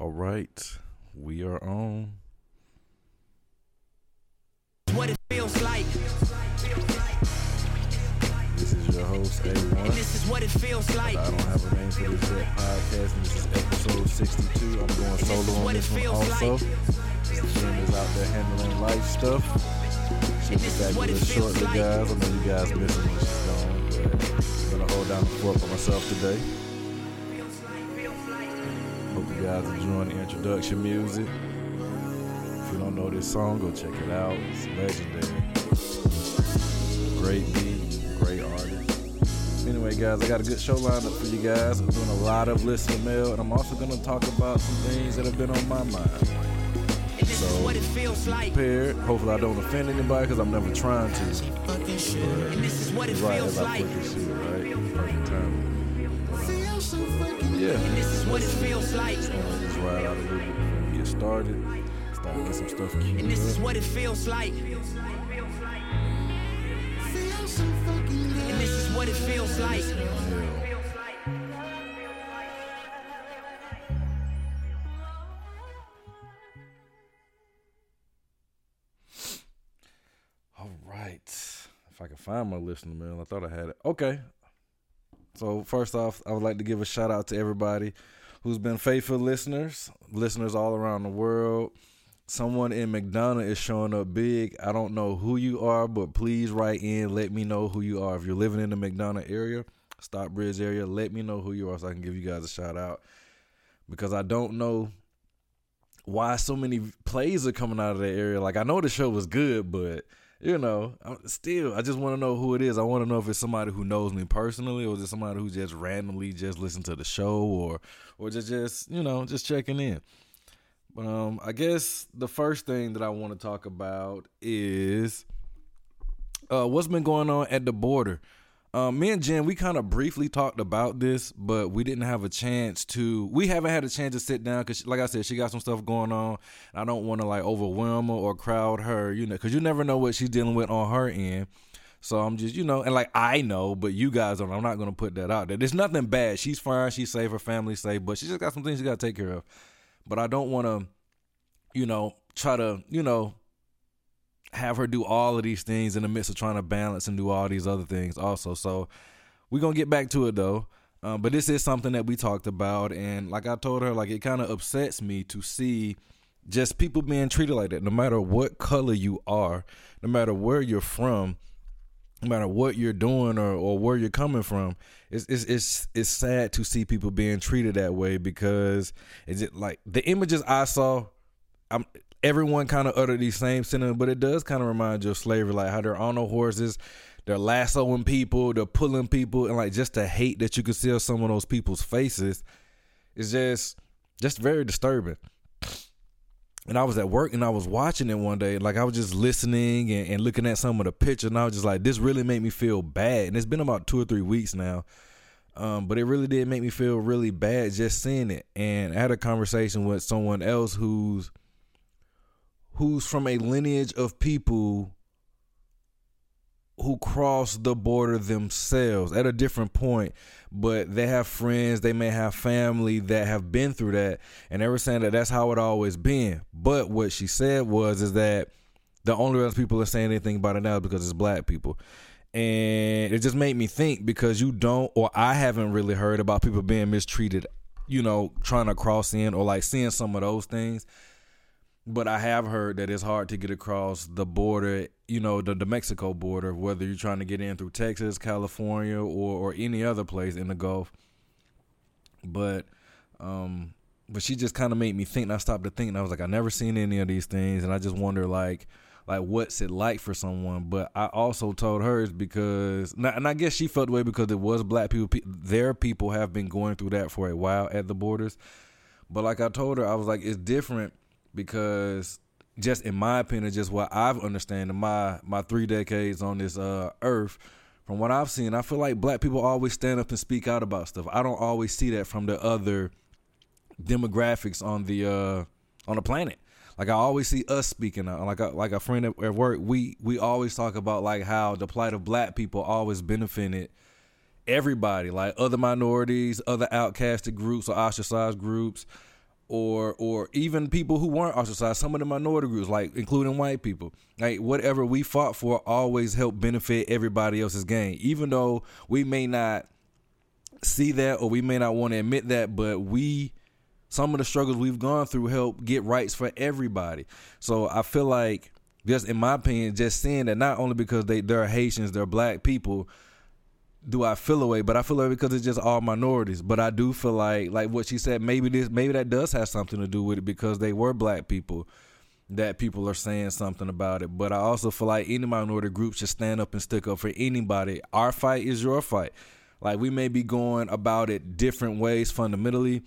All right, we are on. What it feels like. This is your host A1. And this is what it feels like. I don't have a name for this yet podcast, and this is episode 62. I'm going solo on this one also. like. Jen is out there handling life stuff. She'll be back what with us shortly, like. guys. I know you guys miss her when she's gone, but I'm gonna hold down the fort for myself today. Hope you guys enjoying the introduction music. If you don't know this song, go check it out. It's legendary. Great beat, great artist. Anyway, guys, I got a good show lined up for you guys. I'm doing a lot of listener mail, and I'm also going to talk about some things that have been on my mind. And this is So, what it feels like. Prepared. Hopefully, I don't offend anybody because I'm never trying to. And this is what it Right feels as I like. put this shit, right? Perfect time. Yeah. And this is what it feels like. Just wanna just ride out a little bit before we get started. Start get some stuff queued And this is what it feels like. And this is what it feels like. Yeah. All right. If I can find my listener mail, I thought I had it. Okay. So first off, I would like to give a shout out to everybody who's been faithful listeners, listeners all around the world. Someone in McDonough is showing up big. I don't know who you are, but please write in. Let me know who you are. If you're living in the McDonough area, Stockbridge area, let me know who you are so I can give you guys a shout out. Because I don't know why so many plays are coming out of that area. Like I know the show was good, but you know, still, I just want to know who it is. I want to know if it's somebody who knows me personally, or is it somebody who just randomly just listened to the show, or or just just you know just checking in. But um, I guess the first thing that I want to talk about is uh, what's been going on at the border. Um, me and Jen, we kind of briefly talked about this, but we didn't have a chance to. We haven't had a chance to sit down because, like I said, she got some stuff going on. I don't want to like overwhelm her or crowd her, you know, because you never know what she's dealing with on her end. So I'm just, you know, and like I know, but you guys don't. I'm not gonna put that out there. There's nothing bad. She's fine. She's safe. Her family's safe, but she just got some things she got to take care of. But I don't want to, you know, try to, you know, have her do all of these things in the midst of trying to balance and do all these other things also. So we're gonna get back to it though. Um, but this is something that we talked about, and like I told her, like it kind of upsets me to see just people being treated like that. No matter what color you are, no matter where you're from, no matter what you're doing or, or where you're coming from, it's, it's it's it's sad to see people being treated that way because is it like the images I saw, I'm everyone kind of utter these same sentiments, but it does kind of remind you of slavery, like how they're on the horses, they're lassoing people, they're pulling people, and like just the hate that you can see on some of those people's faces is just just very disturbing and I was at work and I was watching it one day. Like I was just listening and, and looking at some of the pictures, and I was just like, this really made me feel bad. And it's been about two or three weeks now. Um, but it really did make me feel really bad just seeing it. And I had a conversation with someone else who's who's from a lineage of people who cross the border themselves at a different point, but they have friends, they may have family that have been through that, and they were saying that that's how it always been. But what she said was is that the only reason people are saying anything about it now is because it's black people. And it just made me think because you don't, or I haven't really heard about people being mistreated, you know, trying to cross in or like seeing some of those things but I have heard that it's hard to get across the border, you know, the, the Mexico border, whether you're trying to get in through Texas, California, or or any other place in the Gulf. But um but she just kind of made me think and I stopped to think and I was like I never seen any of these things and I just wonder like like what's it like for someone? But I also told her it's because and I guess she felt the way because it was black people their people have been going through that for a while at the borders. But like I told her I was like it's different because just in my opinion, just what I've understand in my my three decades on this uh, earth, from what I've seen, I feel like black people always stand up and speak out about stuff. I don't always see that from the other demographics on the uh, on the planet. Like I always see us speaking out. Like a, like a friend at work, we we always talk about like how the plight of black people always benefited everybody, like other minorities, other outcasted groups or ostracized groups or or even people who weren't ostracized, some of the minority groups, like including white people. Like whatever we fought for always helped benefit everybody else's gain. Even though we may not see that or we may not want to admit that, but we some of the struggles we've gone through help get rights for everybody. So I feel like just in my opinion, just seeing that not only because they they're Haitians, they're black people, do I feel away, but I feel away because it's just all minorities. But I do feel like like what she said, maybe this maybe that does have something to do with it because they were black people that people are saying something about it. But I also feel like any minority group should stand up and stick up for anybody. Our fight is your fight. Like we may be going about it different ways fundamentally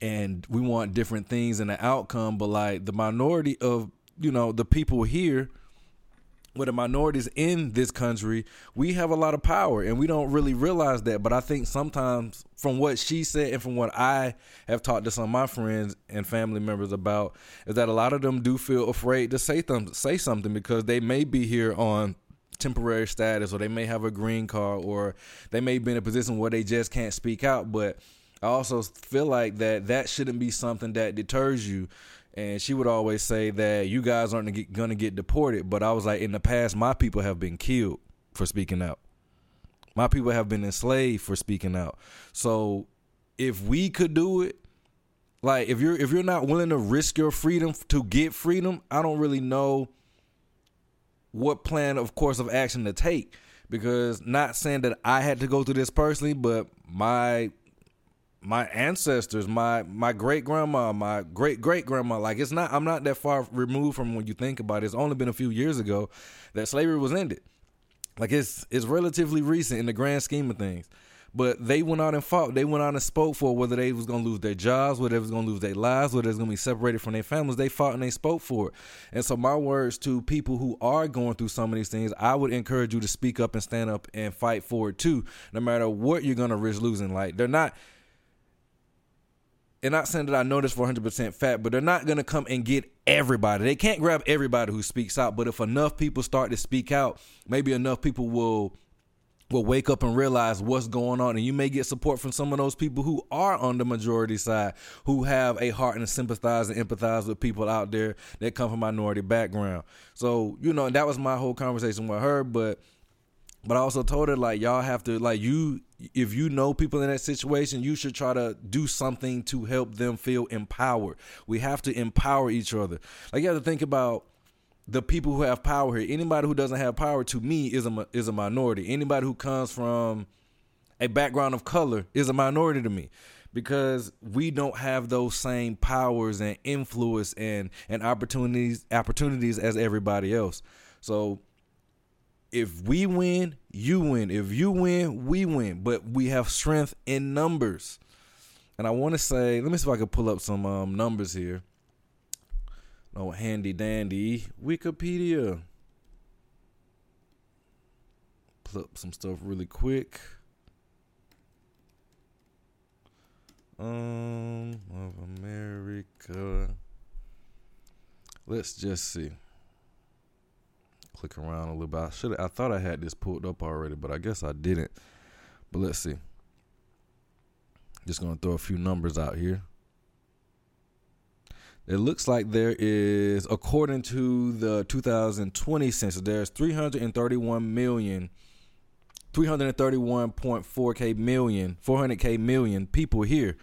and we want different things in the outcome, but like the minority of, you know, the people here with the minorities in this country, we have a lot of power and we don't really realize that. But I think sometimes from what she said and from what I have talked to some of my friends and family members about is that a lot of them do feel afraid to say them say something because they may be here on temporary status or they may have a green card or they may be in a position where they just can't speak out. But I also feel like that that shouldn't be something that deters you. And she would always say that you guys aren't going to get deported. But I was like, in the past, my people have been killed for speaking out. My people have been enslaved for speaking out. So if we could do it, like if you're if you're not willing to risk your freedom to get freedom, I don't really know what plan of course of action to take because not saying that I had to go through this personally, but my my ancestors, my my great grandma, my great great grandma, like it's not I'm not that far removed from when you think about it. It's only been a few years ago that slavery was ended. Like it's it's relatively recent in the grand scheme of things. But they went out and fought. They went out and spoke for whether they was gonna lose their jobs, whether they was gonna lose their lives, whether they was gonna be separated from their families. They fought and they spoke for it. And so my words to people who are going through some of these things, I would encourage you to speak up and stand up and fight for it too, no matter what you're gonna risk losing. Like they're not and not saying that I know this for 100% fact, but they're not going to come and get everybody. They can't grab everybody who speaks out, but if enough people start to speak out, maybe enough people will will wake up and realize what's going on and you may get support from some of those people who are on the majority side who have a heart and sympathize and empathize with people out there that come from minority background so you know that was my whole conversation with her but but I also told her like y'all have to like you if you know people in that situation, you should try to do something to help them feel empowered. We have to empower each other. Like you have to think about the people who have power here. Anybody who doesn't have power to me is a is a minority. Anybody who comes from a background of color is a minority to me because we don't have those same powers and influence and and opportunities opportunities as everybody else. So if we win, you win. If you win, we win. But we have strength in numbers. And I want to say, let me see if I can pull up some um, numbers here. No handy dandy Wikipedia. Pull up some stuff really quick. Um, of America. Let's just see click around a little bit. I should I thought I had this pulled up already, but I guess I didn't. But let's see. Just gonna throw a few numbers out here. It looks like there is, according to the 2020 census, there's 331 million, 331.4k million, 400k million people here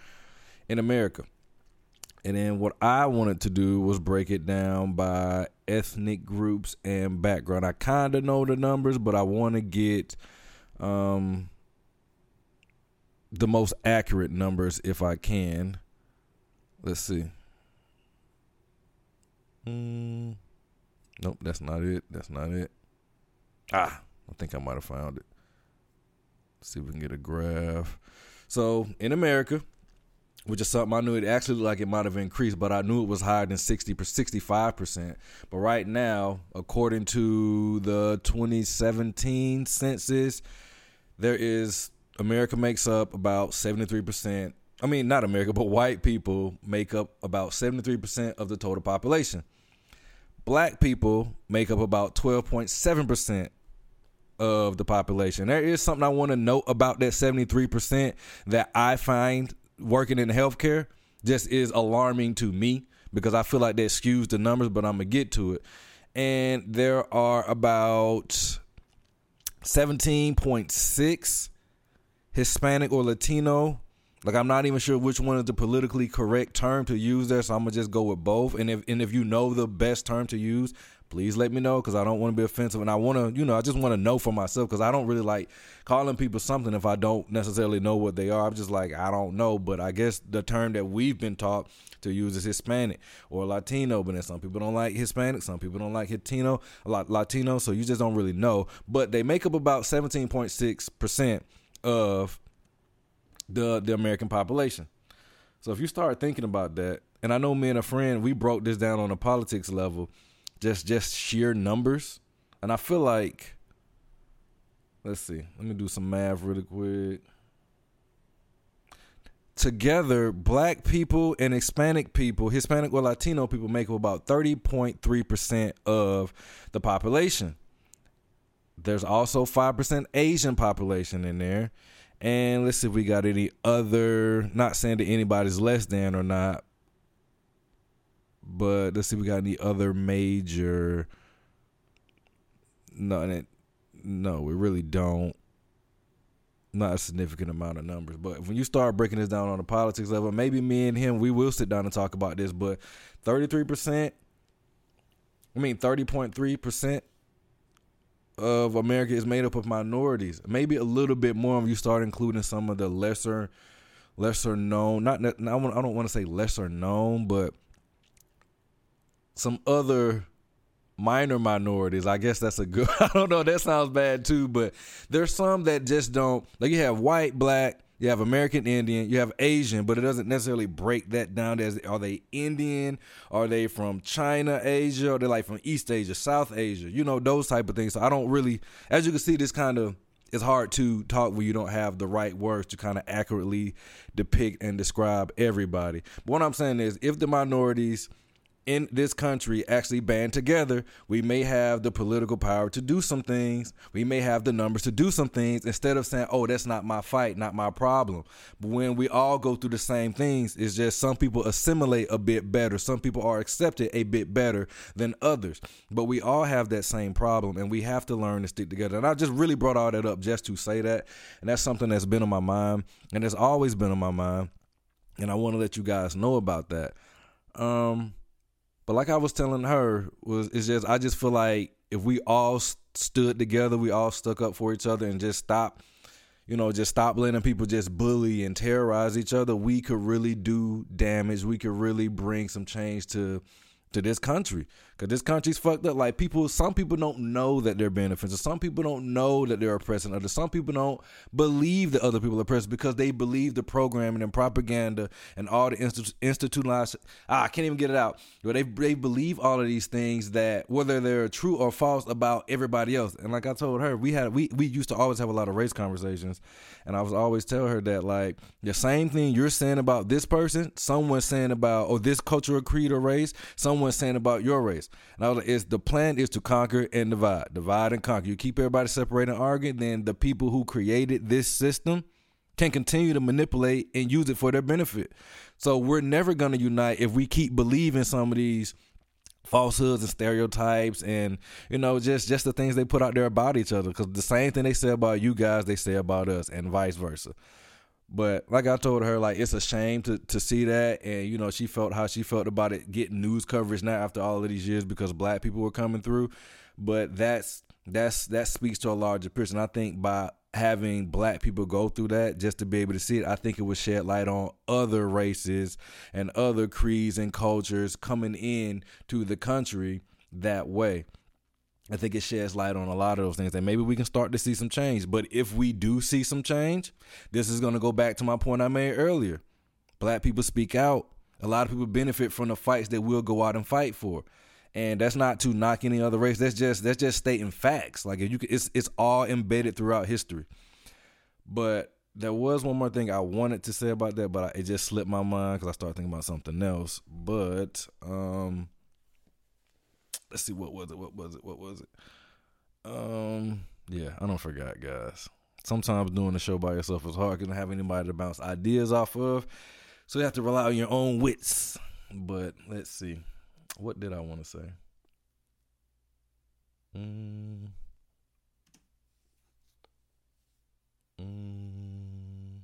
in America. And then what I wanted to do was break it down by ethnic groups and background. I kind of know the numbers, but I want to get um, the most accurate numbers if I can. Let's see. Mm, nope, that's not it. That's not it. Ah, I think I might have found it. Let's see if we can get a graph. So in America, which is something I knew it actually looked like it might have increased, but I knew it was higher than 60 65%. But right now, according to the 2017 census, there is America makes up about 73%. I mean, not America, but white people make up about 73% of the total population. Black people make up about 12.7% of the population. There is something I want to note about that 73% that I find working in healthcare, just is alarming to me because I feel like that skews the numbers, but I'm gonna get to it. And there are about 17.6 Hispanic or Latino. Like I'm not even sure which one is the politically correct term to use there, so I'm gonna just go with both. And if and if you know the best term to use, please let me know because I don't want to be offensive and I want to, you know, I just want to know for myself because I don't really like calling people something if I don't necessarily know what they are. I'm just like I don't know, but I guess the term that we've been taught to use is Hispanic or Latino, but then some people don't like Hispanic, some people don't like Latino, Latino, so you just don't really know. But they make up about 17.6 percent of the the American population. So if you start thinking about that, and I know me and a friend we broke this down on a politics level, just just sheer numbers, and I feel like let's see, let me do some math really quick. Together, black people and Hispanic people, Hispanic or Latino people make up about 30.3% of the population. There's also 5% Asian population in there. And let's see if we got any other, not saying that anybody's less than or not, but let's see if we got any other major. No, no, we really don't. Not a significant amount of numbers, but when you start breaking this down on the politics level, maybe me and him we will sit down and talk about this. But thirty three percent, I mean thirty point three percent of America is made up of minorities. Maybe a little bit more if you start including some of the lesser, lesser known. Not, I don't want to say lesser known, but some other minor minorities. I guess that's a good. I don't know. That sounds bad too, but there's some that just don't. Like you have white, black, you have American Indian, you have Asian, but it doesn't necessarily break that down as are they Indian, are they from China, Asia, or they like from East Asia, South Asia, you know, those type of things. So I don't really as you can see this kind of it's hard to talk when you don't have the right words to kind of accurately depict and describe everybody. But what I'm saying is if the minorities in this country actually band together, we may have the political power to do some things. We may have the numbers to do some things instead of saying, oh, that's not my fight, not my problem. But when we all go through the same things, it's just some people assimilate a bit better. Some people are accepted a bit better than others. But we all have that same problem and we have to learn to stick together. And I just really brought all that up just to say that. And that's something that's been on my mind and it's always been on my mind. And I want to let you guys know about that. Um, but like I was telling her, was it's just I just feel like if we all stood together, we all stuck up for each other, and just stop, you know, just stop letting people just bully and terrorize each other, we could really do damage. We could really bring some change to to this country because this country's fucked up. Like people, some people don't know that they're being offensive. Some people don't know that they're oppressing others. Some people don't believe that other people are oppressed because they believe the programming and propaganda and all the institu- institutionalized. Ah, I can't even get it out. But they they believe all of these things that whether they're true or false about everybody else. And like I told her, we had we we used to always have a lot of race conversations, and I was always tell her that like the same thing you're saying about this person, someone's saying about or this cultural creed or race, someone's saying about your race. And I was like, it's the plan is to conquer and divide, divide and conquer. You keep everybody separated and arguing, then the people who created this system can continue to manipulate and use it for their benefit. So we're never going to unite if we keep believing some of these falsehoods and stereotypes and you know just just the things they put out there about each other because the same thing they say about you guys they say about us and vice versa but like I told her, like it's a shame to to see that, and you know she felt how she felt about it getting news coverage now after all of these years because black people were coming through. But that's that's that speaks to a larger person. I think by having black people go through that just to be able to see it, I think it would shed light on other races and other creeds and cultures coming in to the country that way. I think it sheds light on a lot of those things, and maybe we can start to see some change. But if we do see some change, this is going to go back to my point I made earlier. Black people speak out. A lot of people benefit from the fights that we'll go out and fight for, and that's not to knock any other race. That's just that's just stating facts. Like if you, it's it's all embedded throughout history. But there was one more thing I wanted to say about that, but it just slipped my mind because I started thinking about something else. But um let's see what was it what was it what was it um yeah i don't forget, guys sometimes doing the show by yourself is hard You don't have anybody to bounce ideas off of So you have to rely on your own wits. But let's see. What did I want to say? Mm. Mm.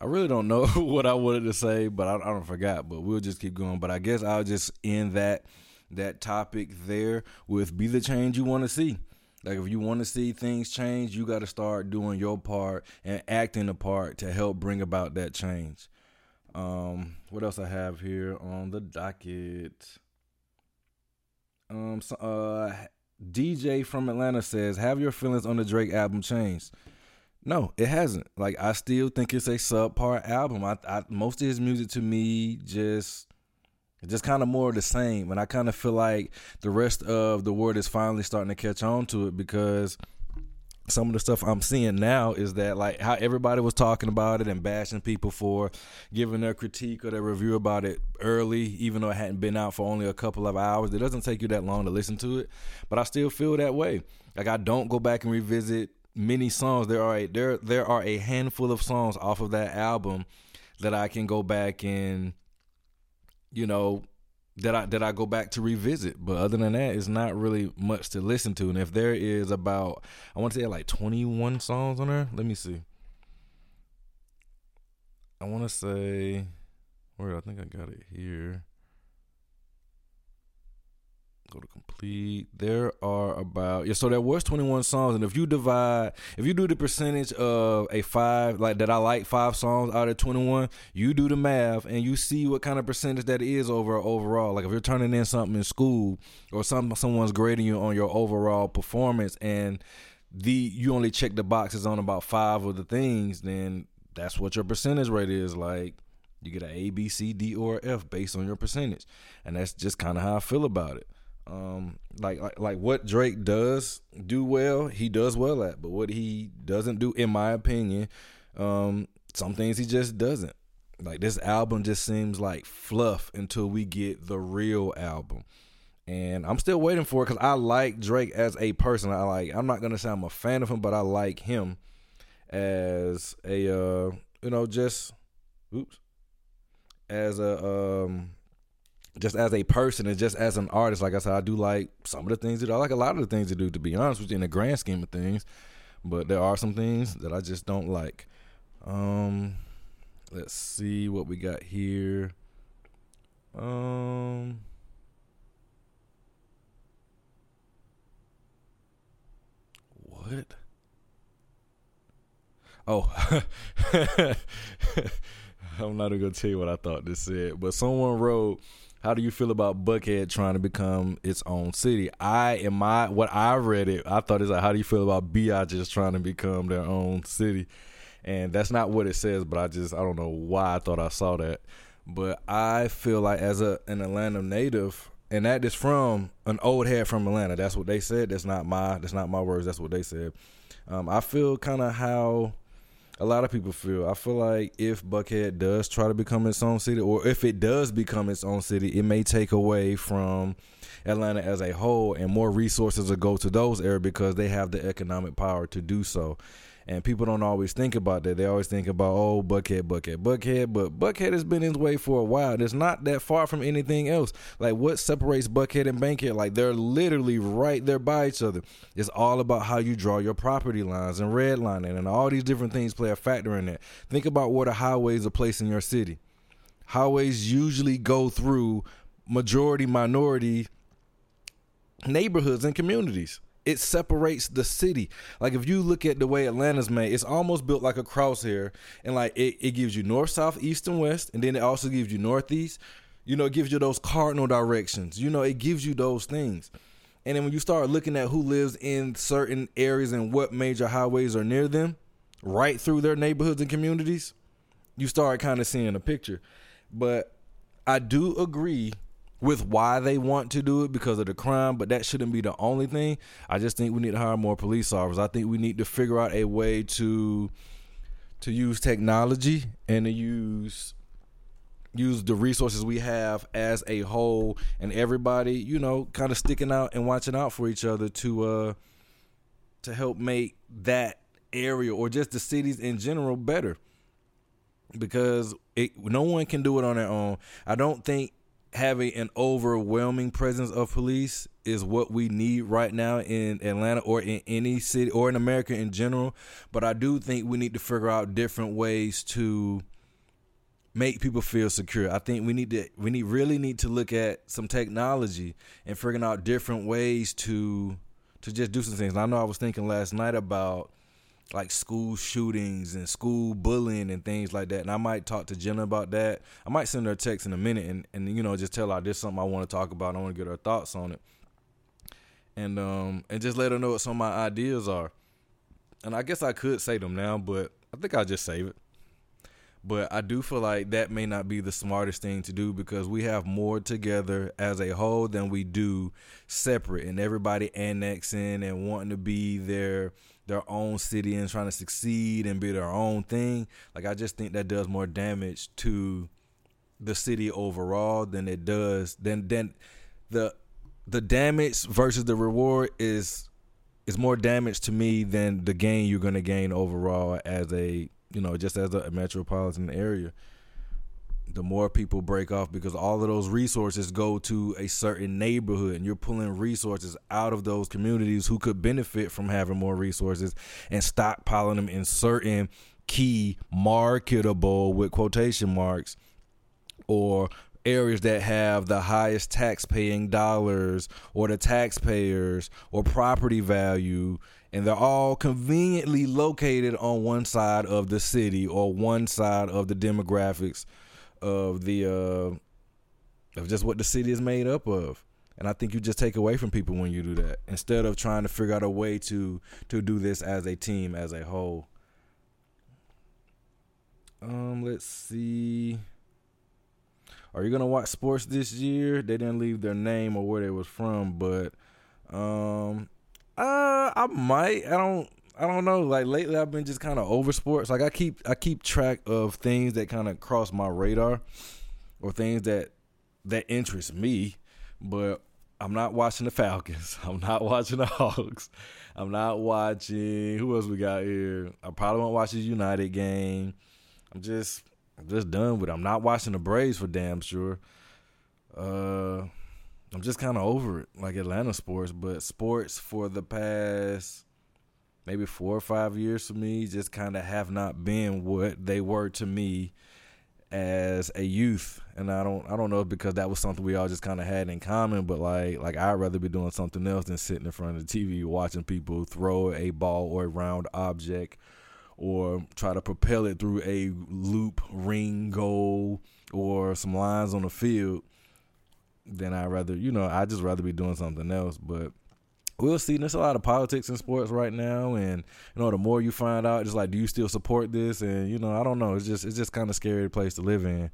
I really don't know what I wanted to say, but I, I don't forgot. But we'll just keep going. But I guess I'll just end that that topic there with be the change you want to see. Like if you want to see things change, you got to start doing your part and acting the part to help bring about that change. Um, what else I have here on the docket? Um, so, uh, DJ from Atlanta says, "Have your feelings on the Drake album changed?" No, it hasn't. Like I still think it's a subpar album. I, I most of his music to me just just kind of more of the same, and I kind of feel like the rest of the world is finally starting to catch on to it because some of the stuff I'm seeing now is that like how everybody was talking about it and bashing people for giving their critique or their review about it early, even though it hadn't been out for only a couple of hours. It doesn't take you that long to listen to it, but I still feel that way. Like I don't go back and revisit many songs. There are a, there there are a handful of songs off of that album that I can go back and you know that I that I go back to revisit. But other than that, it's not really much to listen to. And if there is about I want to say like 21 songs on there. Let me see. I want to say where I think I got it here. Go to complete. There are about yeah. So there was twenty one songs, and if you divide, if you do the percentage of a five, like that, I like five songs out of twenty one. You do the math, and you see what kind of percentage that is over overall. Like if you're turning in something in school, or some someone's grading you on your overall performance, and the you only check the boxes on about five of the things, then that's what your percentage rate is. Like you get an A, B, C, D, or F based on your percentage, and that's just kind of how I feel about it. Um, like, like like what Drake does do well, he does well at, but what he doesn't do, in my opinion, um, some things he just doesn't. Like this album just seems like fluff until we get the real album. And I'm still waiting for it because I like Drake as a person. I like. I'm not gonna say I'm a fan of him, but I like him as a uh, you know just oops as a um just as a person and just as an artist, like I said, I do like some of the things that I like a lot of the things to do, to be honest with you, in the grand scheme of things. But there are some things that I just don't like. Um, let's see what we got here. Um, what? Oh, I'm not even gonna tell you what I thought this said, but someone wrote how do you feel about Buckhead trying to become its own city? I in my what I read it, I thought it's like how do you feel about BI just trying to become their own city? And that's not what it says, but I just I don't know why I thought I saw that. But I feel like as a an Atlanta native, and that is from an old head from Atlanta. That's what they said. That's not my that's not my words. That's what they said. Um, I feel kind of how a lot of people feel. I feel like if Buckhead does try to become its own city, or if it does become its own city, it may take away from Atlanta as a whole, and more resources will go to those areas because they have the economic power to do so. And people don't always think about that. They always think about, oh, Buckhead, Buckhead, Buckhead. But Buckhead has been in its way for a while. It's not that far from anything else. Like, what separates Buckhead and Bankhead? Like, they're literally right there by each other. It's all about how you draw your property lines and redlining, and all these different things play a factor in that. Think about where the highways are placed in your city. Highways usually go through majority minority neighborhoods and communities it separates the city. Like if you look at the way Atlanta's made, it's almost built like a crosshair, and like it, it gives you north, south, east, and west, and then it also gives you northeast. You know, it gives you those cardinal directions. You know, it gives you those things. And then when you start looking at who lives in certain areas and what major highways are near them, right through their neighborhoods and communities, you start kind of seeing a picture. But I do agree with why they want to do it because of the crime, but that shouldn't be the only thing. I just think we need to hire more police officers. I think we need to figure out a way to to use technology and to use use the resources we have as a whole and everybody, you know, kind of sticking out and watching out for each other to uh to help make that area or just the cities in general better. because it, no one can do it on their own. I don't think having an overwhelming presence of police is what we need right now in Atlanta or in any city or in America in general. But I do think we need to figure out different ways to make people feel secure. I think we need to we need really need to look at some technology and figuring out different ways to to just do some things. I know I was thinking last night about like school shootings and school bullying and things like that. And I might talk to Jenna about that. I might send her a text in a minute and, and you know, just tell her this something I want to talk about. I want to get her thoughts on it. And um and just let her know what some of my ideas are. And I guess I could say them now, but I think I'll just save it. But I do feel like that may not be the smartest thing to do because we have more together as a whole than we do separate and everybody annexing and wanting to be their their own city and trying to succeed and be their own thing. Like I just think that does more damage to the city overall than it does than than the the damage versus the reward is is more damage to me than the gain you're going to gain overall as a you know just as a metropolitan area the more people break off because all of those resources go to a certain neighborhood and you're pulling resources out of those communities who could benefit from having more resources and stockpiling them in certain key marketable with quotation marks or areas that have the highest tax paying dollars or the taxpayers or property value and they're all conveniently located on one side of the city or one side of the demographics of the uh of just what the city is made up of. And I think you just take away from people when you do that instead of trying to figure out a way to to do this as a team as a whole. Um let's see. Are you gonna watch sports this year? They didn't leave their name or where they was from, but um uh I might. I don't I don't know. Like lately, I've been just kind of over sports. Like I keep I keep track of things that kind of cross my radar, or things that that interest me. But I'm not watching the Falcons. I'm not watching the Hawks. I'm not watching who else we got here. I probably won't watch the United game. I'm just I'm just done with it. I'm not watching the Braves for damn sure. Uh I'm just kind of over it, like Atlanta sports. But sports for the past maybe four or five years for me just kind of have not been what they were to me as a youth. And I don't I don't know because that was something we all just kind of had in common but like like I'd rather be doing something else than sitting in front of the TV watching people throw a ball or a round object or try to propel it through a loop ring goal or some lines on the field then I'd rather you know I'd just rather be doing something else. But we'll see. There's a lot of politics in sports right now, and you know, the more you find out, just like, do you still support this? And you know, I don't know. It's just it's just kind of scary place to live in.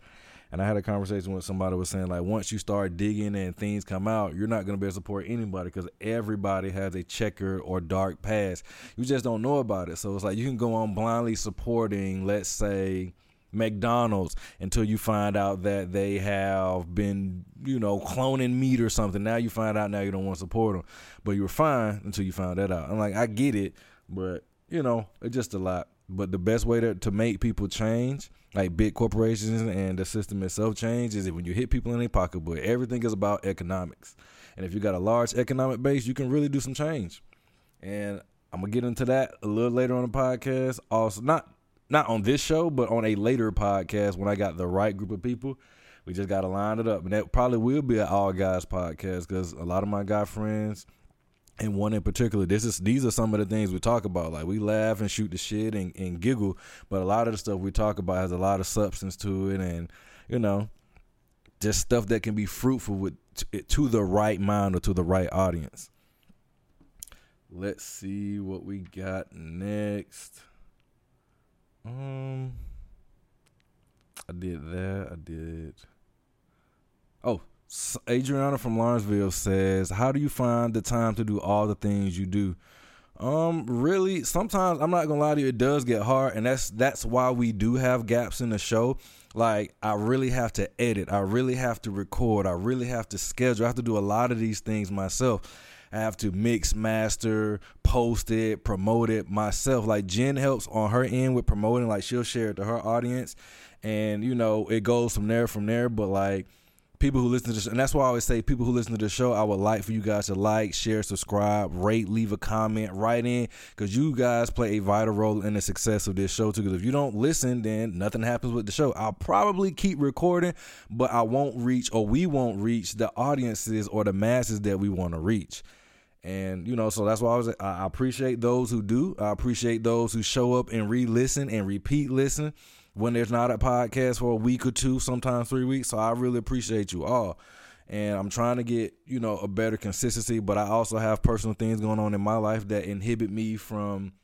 And I had a conversation with somebody was saying like, once you start digging and things come out, you're not gonna be able to support anybody because everybody has a checkered or dark past. You just don't know about it. So it's like you can go on blindly supporting, let's say McDonald's until you find out that they have been, you know, cloning meat or something. Now you find out now you don't want to support them, but you were fine until you found that out. I'm like, I get it, but you know, it's just a lot. But the best way to to make people change, like big corporations and the system itself change, is when you hit people in their pocketbook. Everything is about economics, and if you got a large economic base, you can really do some change. And I'm gonna get into that a little later on the podcast. Also, not not on this show, but on a later podcast when I got the right group of people. We just got to line it up. And that probably will be an all guys podcast because a lot of my guy friends, and one in particular, this is these are some of the things we talk about. Like we laugh and shoot the shit and, and giggle, but a lot of the stuff we talk about has a lot of substance to it, and you know, just stuff that can be fruitful with to the right mind or to the right audience. Let's see what we got next. Um, I did that. I did. Oh, Adriana from Lawrenceville says, "How do you find the time to do all the things you do?" Um, really, sometimes I'm not gonna lie to you, it does get hard, and that's that's why we do have gaps in the show. Like I really have to edit, I really have to record, I really have to schedule, I have to do a lot of these things myself. I have to mix, master, post it, promote it myself. Like Jen helps on her end with promoting, like she'll share it to her audience. And, you know, it goes from there, from there. But like people who listen to this, and that's why I always say people who listen to the show, I would like for you guys to like, share, subscribe, rate, leave a comment, write in, because you guys play a vital role in the success of this show too. Because if you don't listen, then nothing happens with the show. I'll probably keep recording, but I won't reach, or we won't reach the audiences or the masses that we want to reach. And you know, so that's why I was. I appreciate those who do. I appreciate those who show up and re-listen and repeat listen when there's not a podcast for a week or two, sometimes three weeks. So I really appreciate you all. And I'm trying to get, you know, a better consistency, but I also have personal things going on in my life that inhibit me from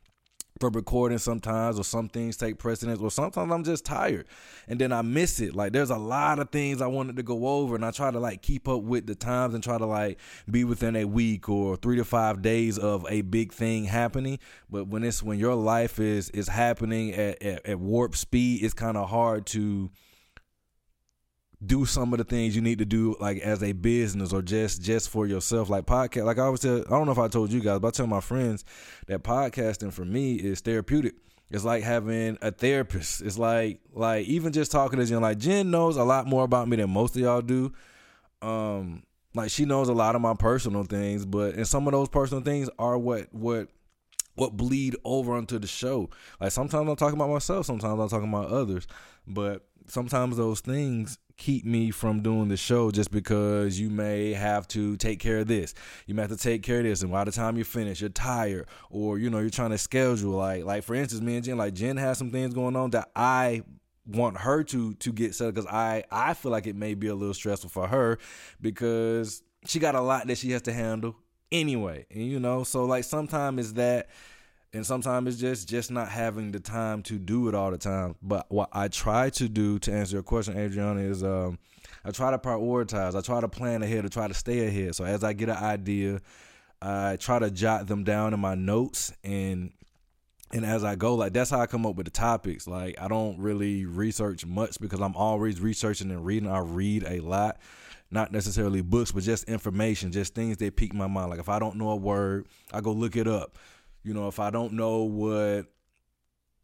from recording sometimes or some things take precedence or sometimes I'm just tired and then I miss it. Like there's a lot of things I wanted to go over and I try to like keep up with the times and try to like be within a week or 3 to 5 days of a big thing happening. But when it's when your life is is happening at at, at warp speed, it's kind of hard to do some of the things you need to do like as a business or just just for yourself. Like podcast like i always tell i don't know if i told you guys but i tell my friends that podcasting for me is therapeutic. It's like having a therapist. It's like like even just talking to jen like jen knows a lot more about me than most of y'all do. Um like she knows a lot of my personal things but and some of those personal things are what what what bleed over onto the show. Like sometimes i'm talking about myself sometimes i'm talking about others but sometimes those things keep me from doing the show just because you may have to take care of this. You may have to take care of this, and by the time you finish, you're tired, or you know you're trying to schedule. Like like for instance, me and Jen, like Jen has some things going on that I want her to to get set because I I feel like it may be a little stressful for her because she got a lot that she has to handle anyway, and you know so like sometimes that and sometimes it's just just not having the time to do it all the time. But what I try to do to answer your question, Adriana, is um, I try to prioritize. I try to plan ahead. to try to stay ahead. So as I get an idea, I try to jot them down in my notes and and as I go, like that's how I come up with the topics. Like I don't really research much because I'm always researching and reading. I read a lot, not necessarily books, but just information, just things that pique my mind. Like if I don't know a word, I go look it up. You know, if I don't know what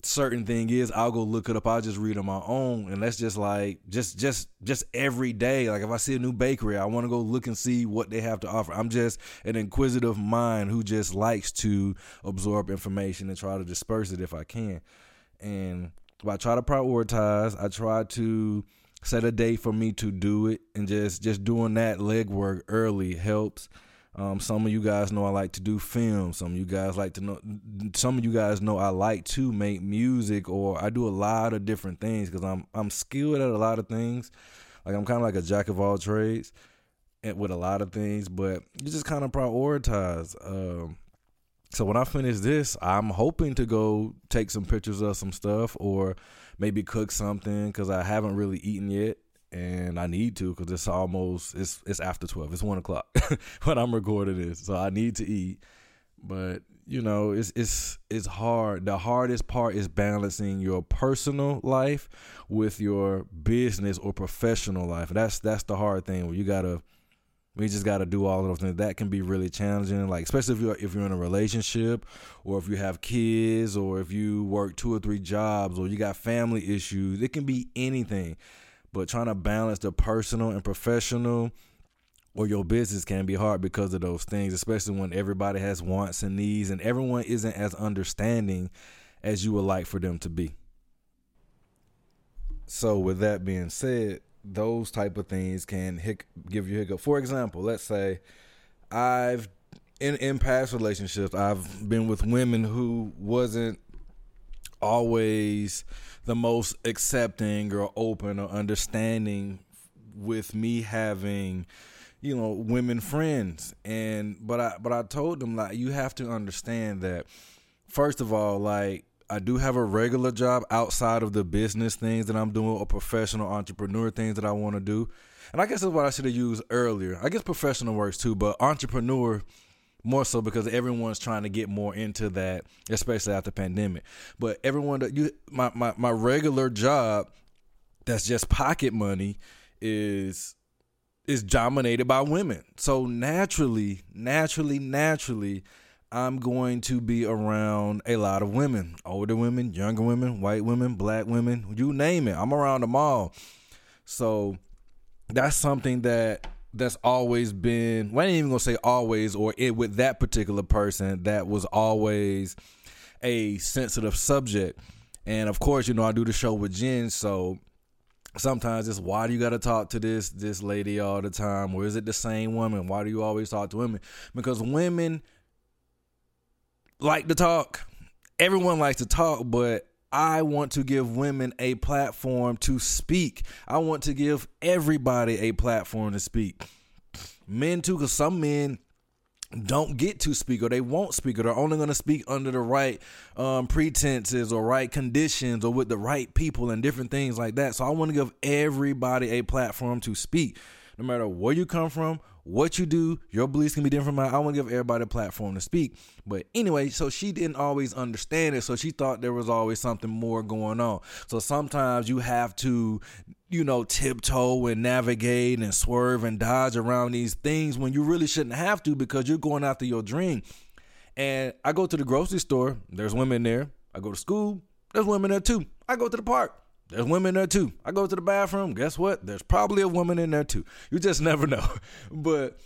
certain thing is, I'll go look it up. I'll just read on my own, and that's just like just just just every day. Like if I see a new bakery, I want to go look and see what they have to offer. I'm just an inquisitive mind who just likes to absorb information and try to disperse it if I can. And I try to prioritize. I try to set a day for me to do it, and just just doing that legwork early helps. Um, some of you guys know I like to do film. Some of you guys like to know. Some of you guys know I like to make music, or I do a lot of different things because I'm I'm skilled at a lot of things. Like I'm kind of like a jack of all trades, with a lot of things. But you just kind of prioritize. Um, so when I finish this, I'm hoping to go take some pictures of some stuff, or maybe cook something because I haven't really eaten yet and I need to because it's almost it's it's after twelve. It's one o'clock when I'm recording this, so I need to eat. But you know, it's it's it's hard. The hardest part is balancing your personal life with your business or professional life. That's that's the hard thing. Where you gotta, we just gotta do all of those things. That can be really challenging. Like especially if you're if you're in a relationship, or if you have kids, or if you work two or three jobs, or you got family issues. It can be anything but trying to balance the personal and professional or your business can be hard because of those things, especially when everybody has wants and needs and everyone isn't as understanding as you would like for them to be. So, with that being said, those type of things can hic- give you hiccup. For example, let's say I've in in past relationships, I've been with women who wasn't always the most accepting or open or understanding with me having you know women friends and but i but i told them like you have to understand that first of all like I do have a regular job outside of the business things that I'm doing or professional entrepreneur things that I want to do. And I guess that's what I should have used earlier. I guess professional works too, but entrepreneur more so because everyone's trying to get more into that, especially after pandemic. But everyone you my, my, my regular job that's just pocket money is is dominated by women. So naturally, naturally, naturally, I'm going to be around a lot of women, older women, younger women, white women, black women, you name it. I'm around them all. So that's something that that's always been well, I ain't even gonna say always or it with that particular person that was always a sensitive subject. And of course, you know, I do the show with Jen, so sometimes it's why do you gotta talk to this this lady all the time? Or is it the same woman? Why do you always talk to women? Because women like to talk. Everyone likes to talk, but I want to give women a platform to speak. I want to give everybody a platform to speak. Men too, because some men don't get to speak or they won't speak or they're only going to speak under the right um, pretenses or right conditions or with the right people and different things like that. So I want to give everybody a platform to speak. No matter where you come from, what you do, your beliefs can be different from mine. I want to give everybody a platform to speak. But anyway, so she didn't always understand it. So she thought there was always something more going on. So sometimes you have to, you know, tiptoe and navigate and swerve and dodge around these things when you really shouldn't have to because you're going after your dream. And I go to the grocery store, there's women there. I go to school, there's women there too. I go to the park, there's women there too. I go to the bathroom. Guess what? There's probably a woman in there too. You just never know. But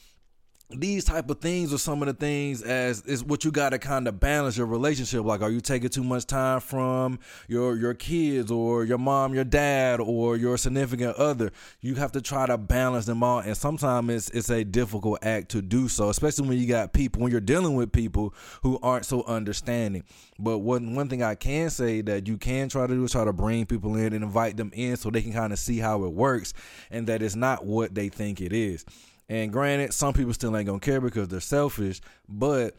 these type of things are some of the things as is what you got to kind of balance your relationship. Like are you taking too much time from your your kids or your mom your dad or your significant other? You have to try to balance them all and sometimes it's it's a difficult act to do so especially when you got people when you're dealing with people who aren't so understanding. But one one thing I can say that you can try to do is try to bring people in and invite them in so they can kind of see how it works and that it's not what they think it is and granted, some people still ain't gonna care because they're selfish, but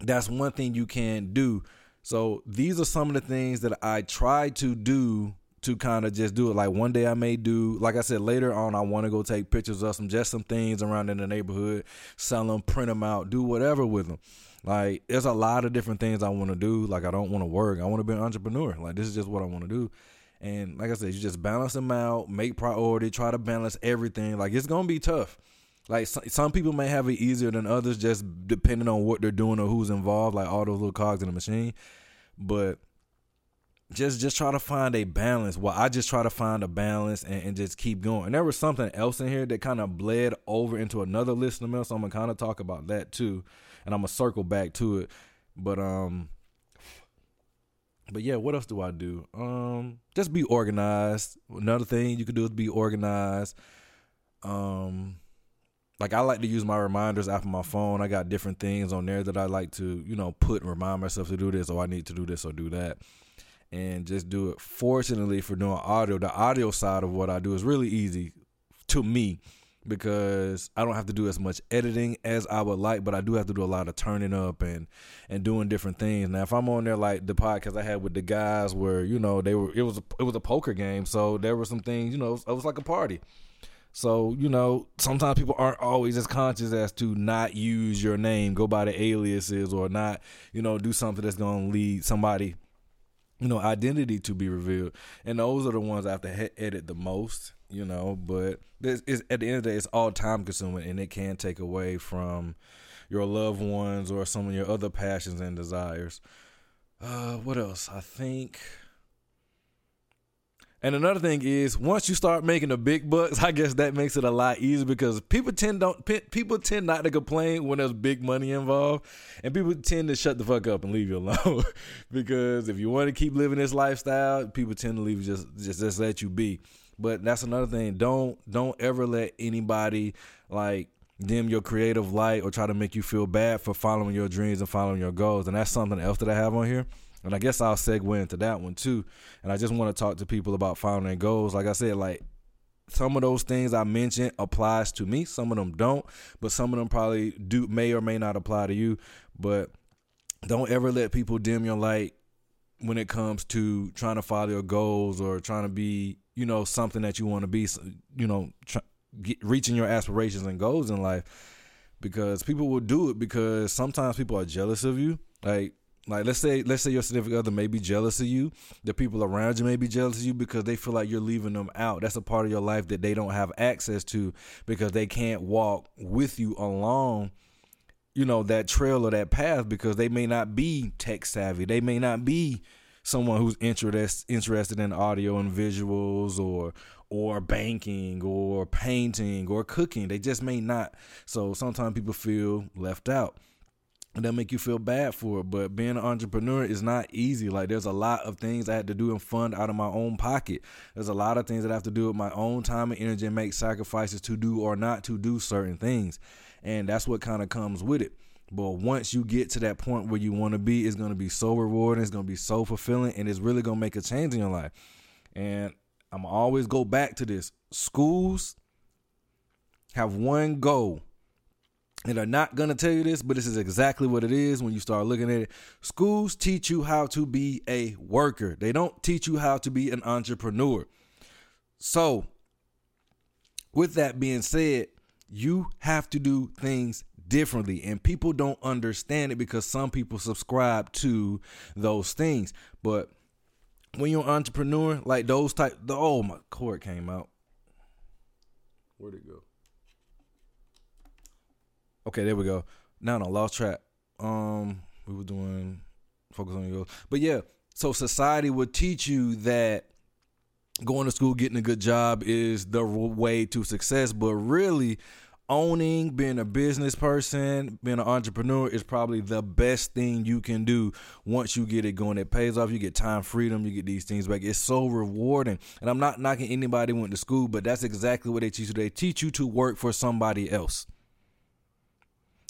that's one thing you can do. So these are some of the things that I try to do to kind of just do it. Like one day I may do, like I said, later on I want to go take pictures of some just some things around in the neighborhood, sell them, print them out, do whatever with them. Like there's a lot of different things I want to do. Like I don't want to work. I want to be an entrepreneur. Like this is just what I want to do. And like I said, you just balance them out, make priority, try to balance everything. Like it's gonna be tough. Like some people may have it easier than others, just depending on what they're doing or who's involved. Like all those little cogs in the machine, but just just try to find a balance. Well, I just try to find a balance and, and just keep going. And there was something else in here that kind of bled over into another listener mail, so I'm gonna kind of talk about that too, and I'm gonna circle back to it. But um, but yeah, what else do I do? Um, just be organized. Another thing you could do is be organized. Um like I like to use my reminders after my phone. I got different things on there that I like to, you know, put and remind myself to do this or I need to do this or do that. And just do it. Fortunately for doing audio, the audio side of what I do is really easy to me because I don't have to do as much editing as I would like, but I do have to do a lot of turning up and and doing different things. Now, if I'm on there like the podcast I had with the guys, where you know they were, it was a, it was a poker game, so there were some things, you know, it was like a party. So, you know, sometimes people aren't always as conscious as to not use your name, go by the aliases, or not, you know, do something that's going to lead somebody, you know, identity to be revealed. And those are the ones I have to he- edit the most, you know, but this is, at the end of the day, it's all time consuming and it can take away from your loved ones or some of your other passions and desires. Uh, what else? I think and another thing is, once you start making the big bucks, I guess that makes it a lot easier because people tend don't people tend not to complain when there's big money involved, and people tend to shut the fuck up and leave you alone. because if you want to keep living this lifestyle, people tend to leave just just just let you be. But that's another thing. Don't don't ever let anybody like dim your creative light or try to make you feel bad for following your dreams and following your goals. And that's something else that I have on here and I guess I'll segue into that one too. And I just want to talk to people about their goals. Like I said, like some of those things I mentioned applies to me. Some of them don't, but some of them probably do may or may not apply to you. But don't ever let people dim your light when it comes to trying to follow your goals or trying to be, you know, something that you want to be, you know, try, get, reaching your aspirations and goals in life. Because people will do it because sometimes people are jealous of you. Like Like let's say let's say your significant other may be jealous of you. The people around you may be jealous of you because they feel like you're leaving them out. That's a part of your life that they don't have access to because they can't walk with you along you know that trail or that path because they may not be tech savvy. They may not be someone who's interest, interested in audio and visuals or or banking or painting or cooking. They just may not. So sometimes people feel left out that make you feel bad for it. But being an entrepreneur is not easy. Like there's a lot of things I had to do and fund out of my own pocket. There's a lot of things that I have to do with my own time and energy and make sacrifices to do or not to do certain things. And that's what kind of comes with it. But once you get to that point where you want to be, it's going to be so rewarding. It's going to be so fulfilling, and it's really going to make a change in your life. And I'm always go back to this. Schools have one goal and are not going to tell you this, but this is exactly what it is when you start looking at it. Schools teach you how to be a worker, they don't teach you how to be an entrepreneur. So, with that being said, you have to do things differently. And people don't understand it because some people subscribe to those things. But when you're an entrepreneur like those type the oh my cord came out. Where'd it go Okay, there we go. Now no, lost track. Um, we were doing focus on your goals, but yeah. So society would teach you that going to school, getting a good job is the way to success, but really owning, being a business person, being an entrepreneur is probably the best thing you can do once you get it going. It pays off. You get time freedom. You get these things back. It's so rewarding. And I'm not knocking anybody who went to school, but that's exactly what they teach you. They teach you to work for somebody else.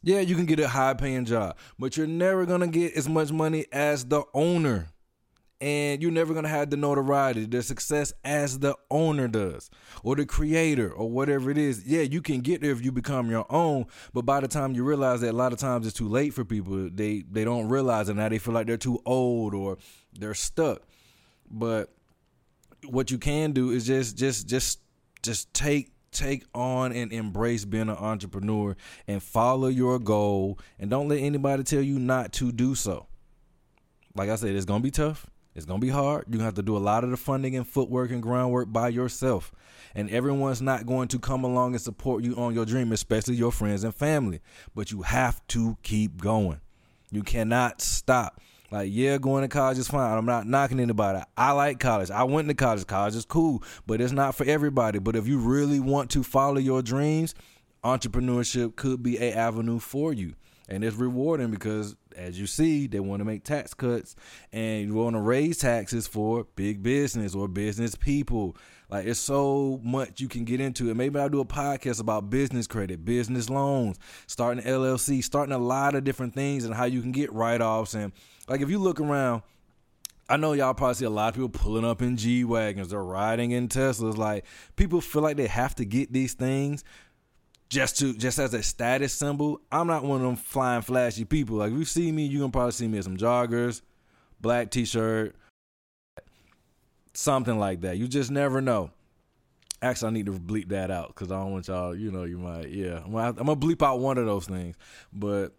Yeah, you can get a high paying job, but you're never to get as much money as the owner. And you're never to have the notoriety, the success as the owner does, or the creator, or whatever it is. Yeah, you can get there if you become your own, but by the time you realize that a lot of times it's too late for people, they they don't realize it now. They feel like they're too old or they're stuck. But what you can do is just just just just take take on and embrace being an entrepreneur and follow your goal and don't let anybody tell you not to do so. Like I said, it's going to be tough. It's going to be hard. You're going to have to do a lot of the funding and footwork and groundwork by yourself. And everyone's not going to come along and support you on your dream, especially your friends and family. But you have to keep going. You cannot stop. Like, yeah, going to college is fine. I'm not knocking anybody. I like college. I went to college. College is cool, but it's not for everybody. But if you really want to follow your dreams, entrepreneurship could be a avenue for you. And it's rewarding because, as you see, they want to make tax cuts and you want to raise taxes for big business or business people. Like, it's so much you can get into it. Maybe I'll do a podcast about business credit, business loans, starting LLC, starting a lot of different things and how you can get write offs and like if you look around, I know y'all probably see a lot of people pulling up in G wagons. They're riding in Teslas. Like people feel like they have to get these things just to just as a status symbol. I'm not one of them flying flashy people. Like if you see me, you can probably see me in some joggers, black t-shirt, something like that. You just never know. Actually, I need to bleep that out because I don't want y'all. You know, you might. Yeah, I'm gonna, I'm gonna bleep out one of those things. But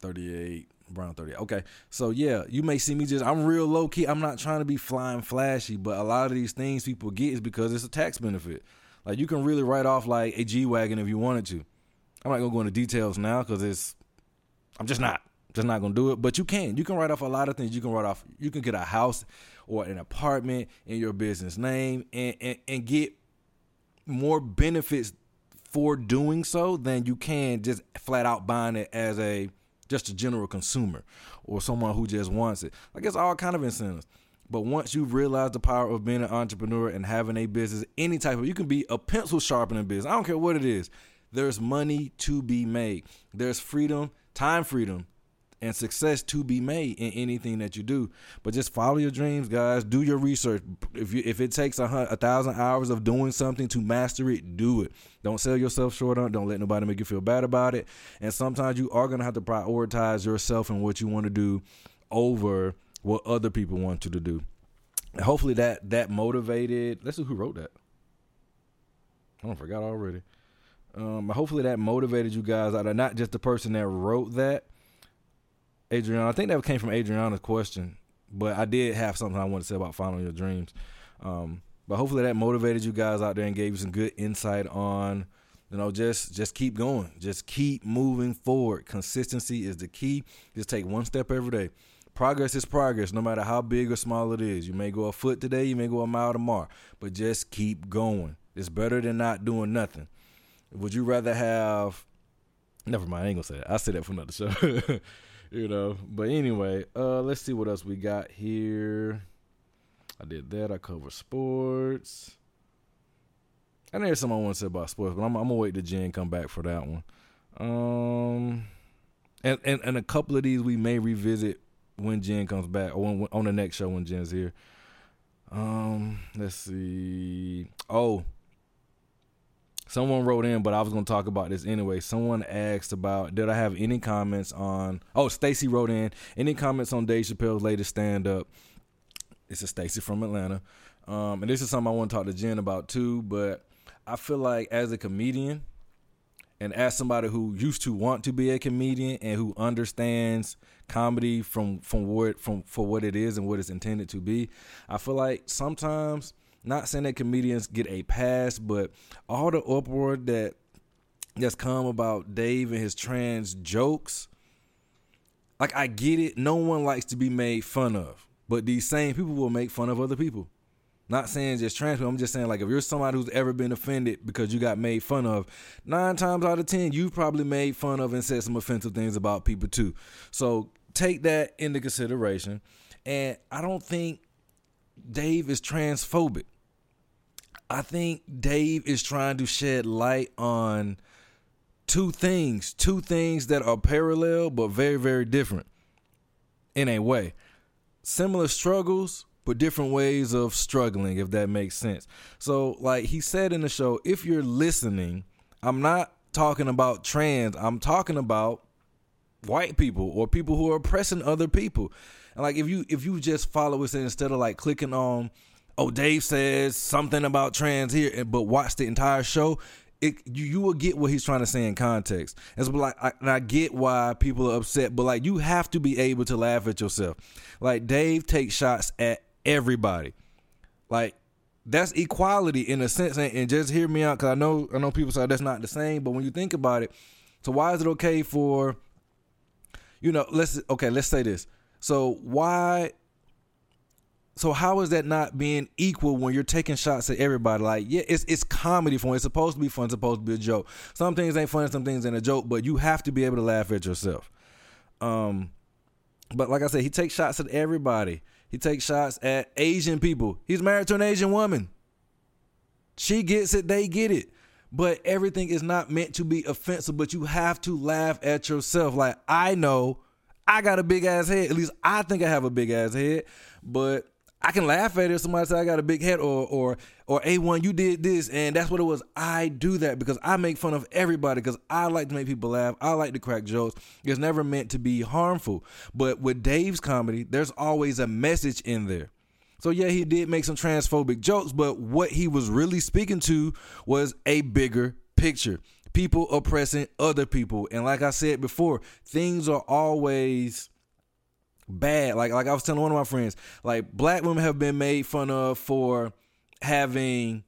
38 Brown 30. Okay. So yeah, you may see me just I'm real low key. I'm not trying to be flying flashy, but a lot of these things people get is because it's a tax benefit. Like you can really write off like a G Wagon if you wanted to. I'm not gonna go into details now because it's I'm just not. Just not gonna do it. But you can. You can write off a lot of things. You can write off you can get a house or an apartment in your business name and, and, and get more benefits for doing so than you can just flat out buying it as a just a general consumer or someone who just wants it. Like it's all kind of incentives. But once you realize the power of being an entrepreneur and having a business, any type of you can be a pencil sharpening business. I don't care what it is. There's money to be made. There's freedom, time freedom and success to be made in anything that you do. But just follow your dreams, guys. Do your research. If you if it takes a, a thousand hours of doing something to master it, do it. Don't sell yourself short on. Don't let nobody make you feel bad about it. And sometimes you are gonna have to prioritize yourself and what you want to do over what other people want you to do. And hopefully that that motivated. Let's see who wrote that. I don't forgot already. Um, hopefully that motivated you guys out of not just the person that wrote that, Adriana. I think that came from Adriana's question, but I did have something I wanted to say about following your dreams. Um, but hopefully that motivated you guys out there and gave you some good insight on, you know, just just keep going, just keep moving forward. Consistency is the key. Just take one step every day. Progress is progress, no matter how big or small it is. You may go a foot today, you may go a mile tomorrow, but just keep going. It's better than not doing nothing. Would you rather have? Never mind, I ain't gonna say that. I say that for another show. you know. But anyway, uh, let's see what else we got here. I did that. I cover sports. I know there's something I want to say about sports, but I'm, I'm gonna wait till Jen come back for that one. Um, and, and and a couple of these we may revisit when Jen comes back, or when, on the next show when Jen's here. Um, let's see. Oh, someone wrote in, but I was gonna talk about this anyway. Someone asked about did I have any comments on? Oh, Stacy wrote in any comments on Dave Chappelle's latest stand up. This is Stacy from Atlanta, um, and this is something I want to talk to Jen about too. But I feel like as a comedian, and as somebody who used to want to be a comedian and who understands comedy from from what from for what it is and what it's intended to be, I feel like sometimes not saying that comedians get a pass, but all the uproar that that's come about Dave and his trans jokes, like I get it. No one likes to be made fun of, but these same people will make fun of other people. Not saying just trans people. I'm just saying like if you're somebody who's ever been offended because you got made fun of, nine times out of ten you've probably made fun of and said some offensive things about people too. So take that into consideration. And I don't think Dave is transphobic. I think Dave is trying to shed light on two things, two things that are parallel but very, very different in a way. Similar struggles, but different ways of struggling, if that makes sense. So, like he said in the show, if you're listening, I'm not talking about trans, I'm talking about white people or people who are oppressing other people. And like if you if you just follow us instead of like clicking on oh Dave says something about trans here, but watch the entire show. It, you, you will get what he's trying to say in context. And so like I, and I get why people are upset, but like you have to be able to laugh at yourself. Like Dave takes shots at everybody. Like that's equality in a sense, and, and just hear me out because I know I know people say that's not the same, but when you think about it, so why is it okay for you know let's okay let's say this. So why so how is that not being equal when you're taking shots at everybody? Like, yeah, it's it's comedy fun. It's supposed to be fun. It's supposed to be a joke. Some things ain't funny. Some things ain't a joke. But you have to be able to laugh at yourself. Um, but like I said, he takes shots at everybody. He takes shots at Asian people. He's married to an Asian woman. She gets it. They get it. But everything is not meant to be offensive. But you have to laugh at yourself. Like I know I got a big ass head. At least I think I have a big ass head. But I can laugh at it if somebody said I got a big head or or or A1 you did this and that's what it was. I do that because I make fun of everybody because I like to make people laugh. I like to crack jokes. It's never meant to be harmful. But with Dave's comedy, there's always a message in there. So yeah, he did make some transphobic jokes, but what he was really speaking to was a bigger picture. People oppressing other people. And like I said before, things are always bad. Like like I was telling one of my friends, like black women have been made fun of for having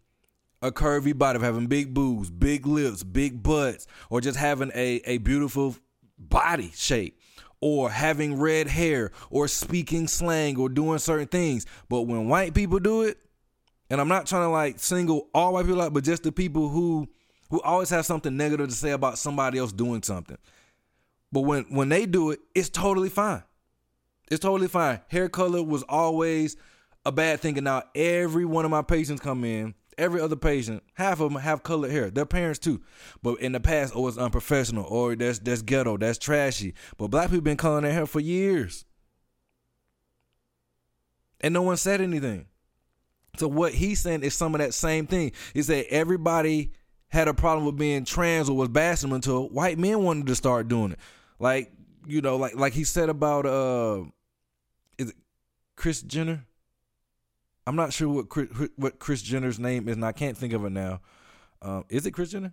a curvy body, of having big boobs, big lips, big butts, or just having a, a beautiful body shape, or having red hair, or speaking slang, or doing certain things. But when white people do it, and I'm not trying to like single all white people out, but just the people who who always have something negative to say about somebody else doing something. But when when they do it, it's totally fine. It's totally fine. Hair color was always a bad thing. And now every one of my patients come in, every other patient, half of them have colored hair. Their parents too. But in the past, oh, it's unprofessional or that's that's ghetto, that's trashy. But black people been coloring their hair for years. And no one said anything. So what he's saying is some of that same thing. Is that everybody had a problem with being trans or was bashing until white men wanted to start doing it. Like, you know, like like he said about uh Kris Jenner? I'm not sure what Kris, what Kris Jenner's name is, and I can't think of it now. Um, is it Kris Jenner?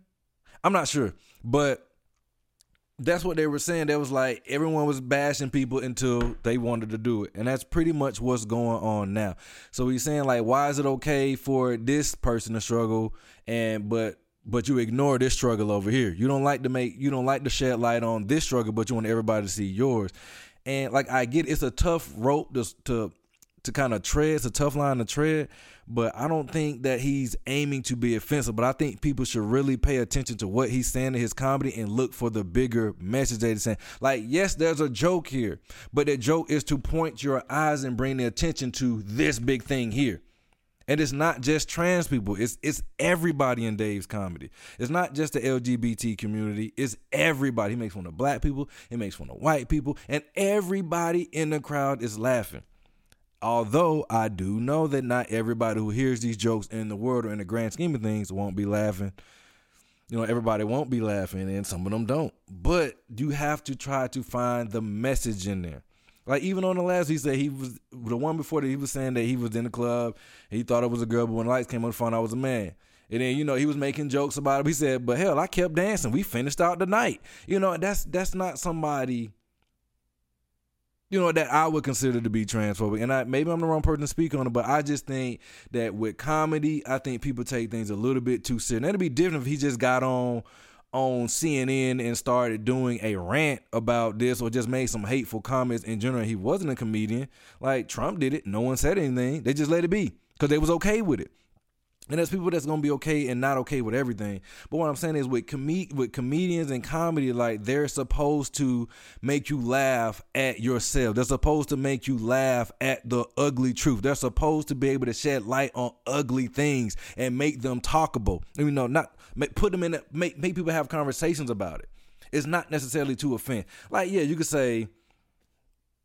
I'm not sure, but that's what they were saying. That was like everyone was bashing people until they wanted to do it. And that's pretty much what's going on now. So he's saying like why is it okay for this person to struggle and but but you ignore this struggle over here. You don't like to make you don't like to shed light on this struggle, but you want everybody to see yours. And like I get it's a tough rope to to to kind of tread. It's a tough line to tread, but I don't think that he's aiming to be offensive. But I think people should really pay attention to what he's saying in his comedy and look for the bigger message that he's saying. Like, yes, there's a joke here, but the joke is to point your eyes and bring the attention to this big thing here. And it's not just trans people. It's it's everybody in Dave's comedy. It's not just the LGBT community. It's everybody. He makes fun of black people. He makes fun of white people, and everybody in the crowd is laughing. Although I do know that not everybody who hears these jokes in the world or in the grand scheme of things won't be laughing. You know, everybody won't be laughing, and some of them don't. But you have to try to find the message in there. Like even on the last, he said he was the one before that he was saying that he was in the club. He thought it was a girl, but when the lights came on, found I was a man. And then you know he was making jokes about it. He said, "But hell, I kept dancing. We finished out the night." You know that's that's not somebody. You know that I would consider to be transphobic, and I maybe I'm the wrong person to speak on it, but I just think that with comedy, I think people take things a little bit too serious. And it'd be different if he just got on on CNN and started doing a rant about this or just made some hateful comments in general. He wasn't a comedian. Like Trump did it. No one said anything. They just let it be because they was okay with it. And there's people that's gonna be okay and not okay with everything. But what I'm saying is with com- with comedians and comedy, like they're supposed to make you laugh at yourself. They're supposed to make you laugh at the ugly truth. They're supposed to be able to shed light on ugly things and make them talkable. You know, not make, put them in a, make make people have conversations about it. It's not necessarily to offend. Like, yeah, you could say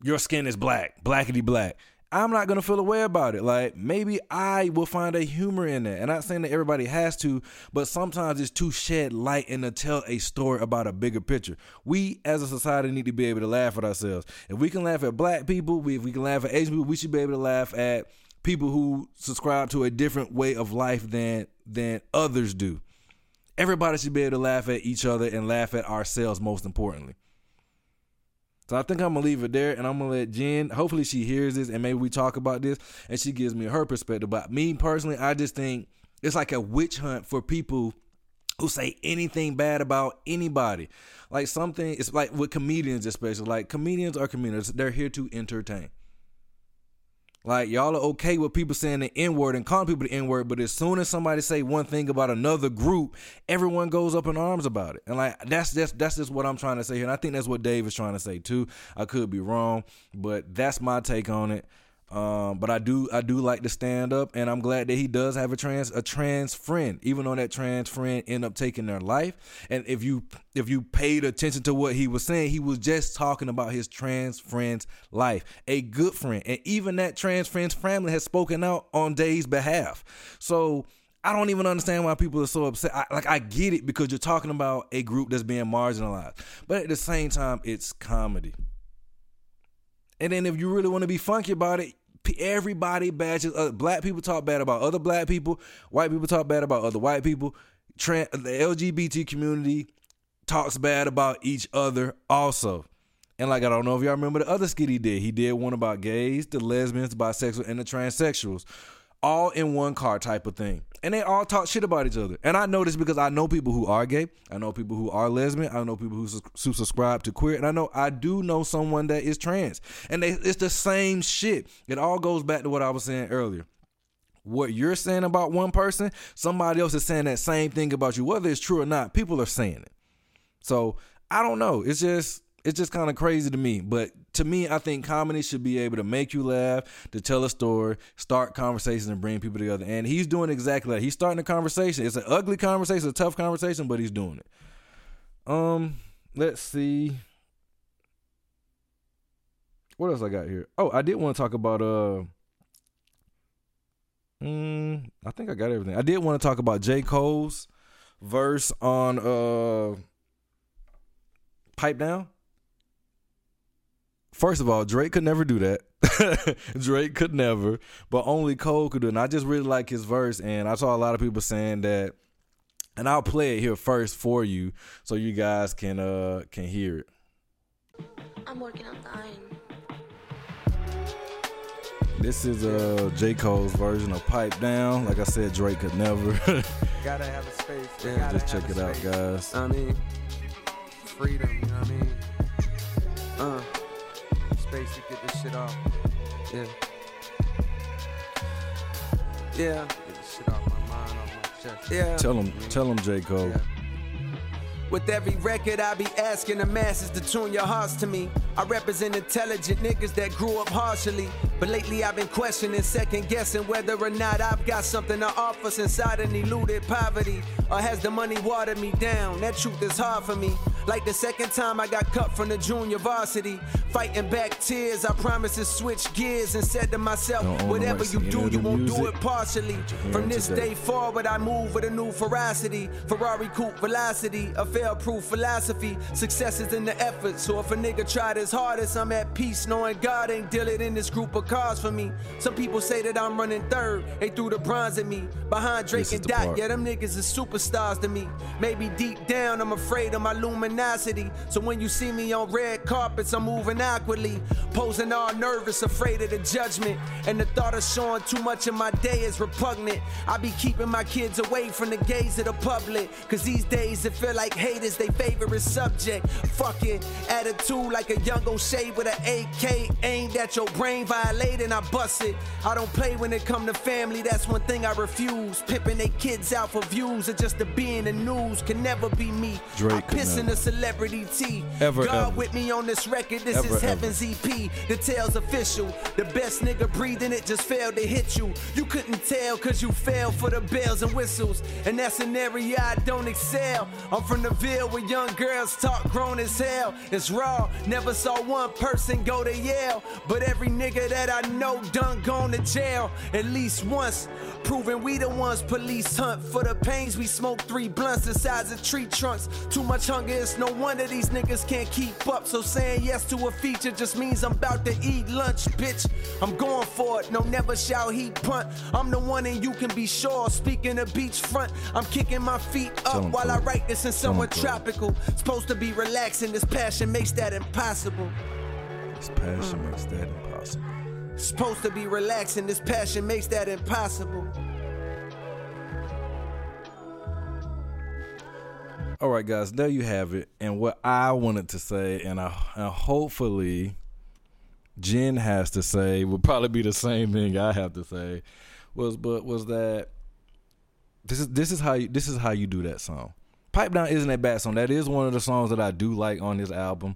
your skin is black, blackety black. I'm not gonna feel a way about it. Like maybe I will find a humor in that. And I'm not saying that everybody has to, but sometimes it's to shed light and to tell a story about a bigger picture. We as a society need to be able to laugh at ourselves. If we can laugh at black people, if we can laugh at Asian people, we should be able to laugh at people who subscribe to a different way of life than than others do. Everybody should be able to laugh at each other and laugh at ourselves most importantly. So I think I'm gonna leave it there, and I'm gonna let Jen. Hopefully, she hears this, and maybe we talk about this, and she gives me her perspective. But me personally, I just think it's like a witch hunt for people who say anything bad about anybody. Like something, it's like with comedians, especially. Like comedians are comedians; they're here to entertain. Like y'all are okay with people saying the N word and calling people the N word, but as soon as somebody say one thing about another group, everyone goes up in arms about it. And like that's just that's just what I'm trying to say here. And I think that's what Dave is trying to say too. I could be wrong, but that's my take on it. Um, but I do I do like to stand up, and I'm glad that he does have a trans a trans friend, even though that trans friend end up taking their life. And if you if you paid attention to what he was saying, he was just talking about his trans friend's life, a good friend, and even that trans friend's family has spoken out on Dave's behalf. So. I don't even understand why people are so upset. I, like I get it because you're talking about a group that's being marginalized, but at the same time, it's comedy. And then if you really want to be funky about it, everybody badges. Uh, black people talk bad about other black people. White people talk bad about other white people. Trans, the LGBT community talks bad about each other also. And like I don't know if y'all remember the other skit he did. He did one about gays, the lesbians, bisexual, and the transsexuals all in one car type of thing. And they all talk shit about each other. And I know this because I know people who are gay. I know people who are lesbian. I know people who, who subscribe to queer. And I know I do know someone that is trans. And they, it's the same shit. It all goes back to what I was saying earlier. What you're saying about one person, somebody else is saying that same thing about you. Whether it's true or not, people are saying it. So I don't know. It's just it's just kind of crazy to me. But to me, I think comedy should be able to make you laugh, to tell a story, start conversations, and bring people together. And he's doing exactly that. He's starting a conversation. It's an ugly conversation, a tough conversation, but he's doing it. Um, let's see. What else I got here? Oh, I did want to talk about uh. Mm, I think I got everything. I did want to talk about J. Cole's verse on uh Pipe Down. First of all, Drake could never do that. Drake could never, but only Cole could do it. And I just really like his verse. And I saw a lot of people saying that and I'll play it here first for you so you guys can uh can hear it. I'm working on the iron. This is uh J Cole's version of "Pipe Down." Like I said, Drake could never. Gotta have a space. Yeah, Gotta just check a it out, guys. I mean, freedom. You know what I mean? Uh, space to get this shit off. Yeah. Yeah. Get this shit off my mind, off my chest. Yeah. tell him, tell him, J Cole. Yeah. With every record, I be asking the masses to tune your hearts to me. I represent intelligent niggas that grew up harshly. But lately, I've been questioning, second guessing whether or not I've got something to offer since I done eluded poverty. Or has the money watered me down? That truth is hard for me. Like the second time I got cut from the junior varsity. Fighting back tears, I promised to switch gears and said to myself, the whatever you do, you won't do it partially. From this today. day forward, I move with a new ferocity. Ferrari coupe velocity, a fail-proof philosophy. Success is in the effort, so if a nigga tried his hardest, I'm at peace knowing God ain't dealing in this group of cars for me. Some people say that I'm running third, they threw the bronze at me. Behind Drake This and Dot, part. yeah, them niggas is superstars to me. Maybe deep down, I'm afraid of my luminosity. So when you see me on red carpets, I'm moving awkwardly. Posing all nervous, afraid of the judgment. And the thought of showing too much of my day is repugnant. I be keeping my kids away from the gaze of the public. Cause these days it feel like hate is their favorite subject. Fuck it, attitude like a young O'Shea with an AK aimed at your brain, violating, I bust it. I don't play when it come to family, that's one thing I refuse. Pipping they kids out for views or just to be in the news can never be me. Drake I piss in never. Celebrity tea. Ever, God ever. with me on this record, this Ever, is Heaven's EP. The tale's official. The best nigga breathing it just failed to hit you. You couldn't tell cause you fell for the bells and whistles. And that's an area I don't excel. I'm from the Ville where young girls talk grown as hell. It's raw. Never saw one person go to Yale. But every nigga that I know done gone to jail at least once. Proving we the ones police hunt for the pains we smoke three blunts the size of tree trunks. Too much hunger, it's no wonder these niggas can't keep up. So saying yes to a feature just means I'm about to eat lunch, bitch. I'm going for it, no never shall he punt. I'm the one and you can be sure. Speaking of beachfront, I'm kicking my feet up 'em, while I write this in somewhere tropical. Supposed to be relaxing, this passion makes that impossible. This passion makes that impossible. Supposed to be relaxing, this passion makes that impossible. All right, guys, there you have it. And what I wanted to say, and, I, and hopefully Jen has to say, would probably be the same thing I have to say, was but was that this is this is how you this is how you do that song. Pipe Down isn't a bad song. That is one of the songs that I do like on this album.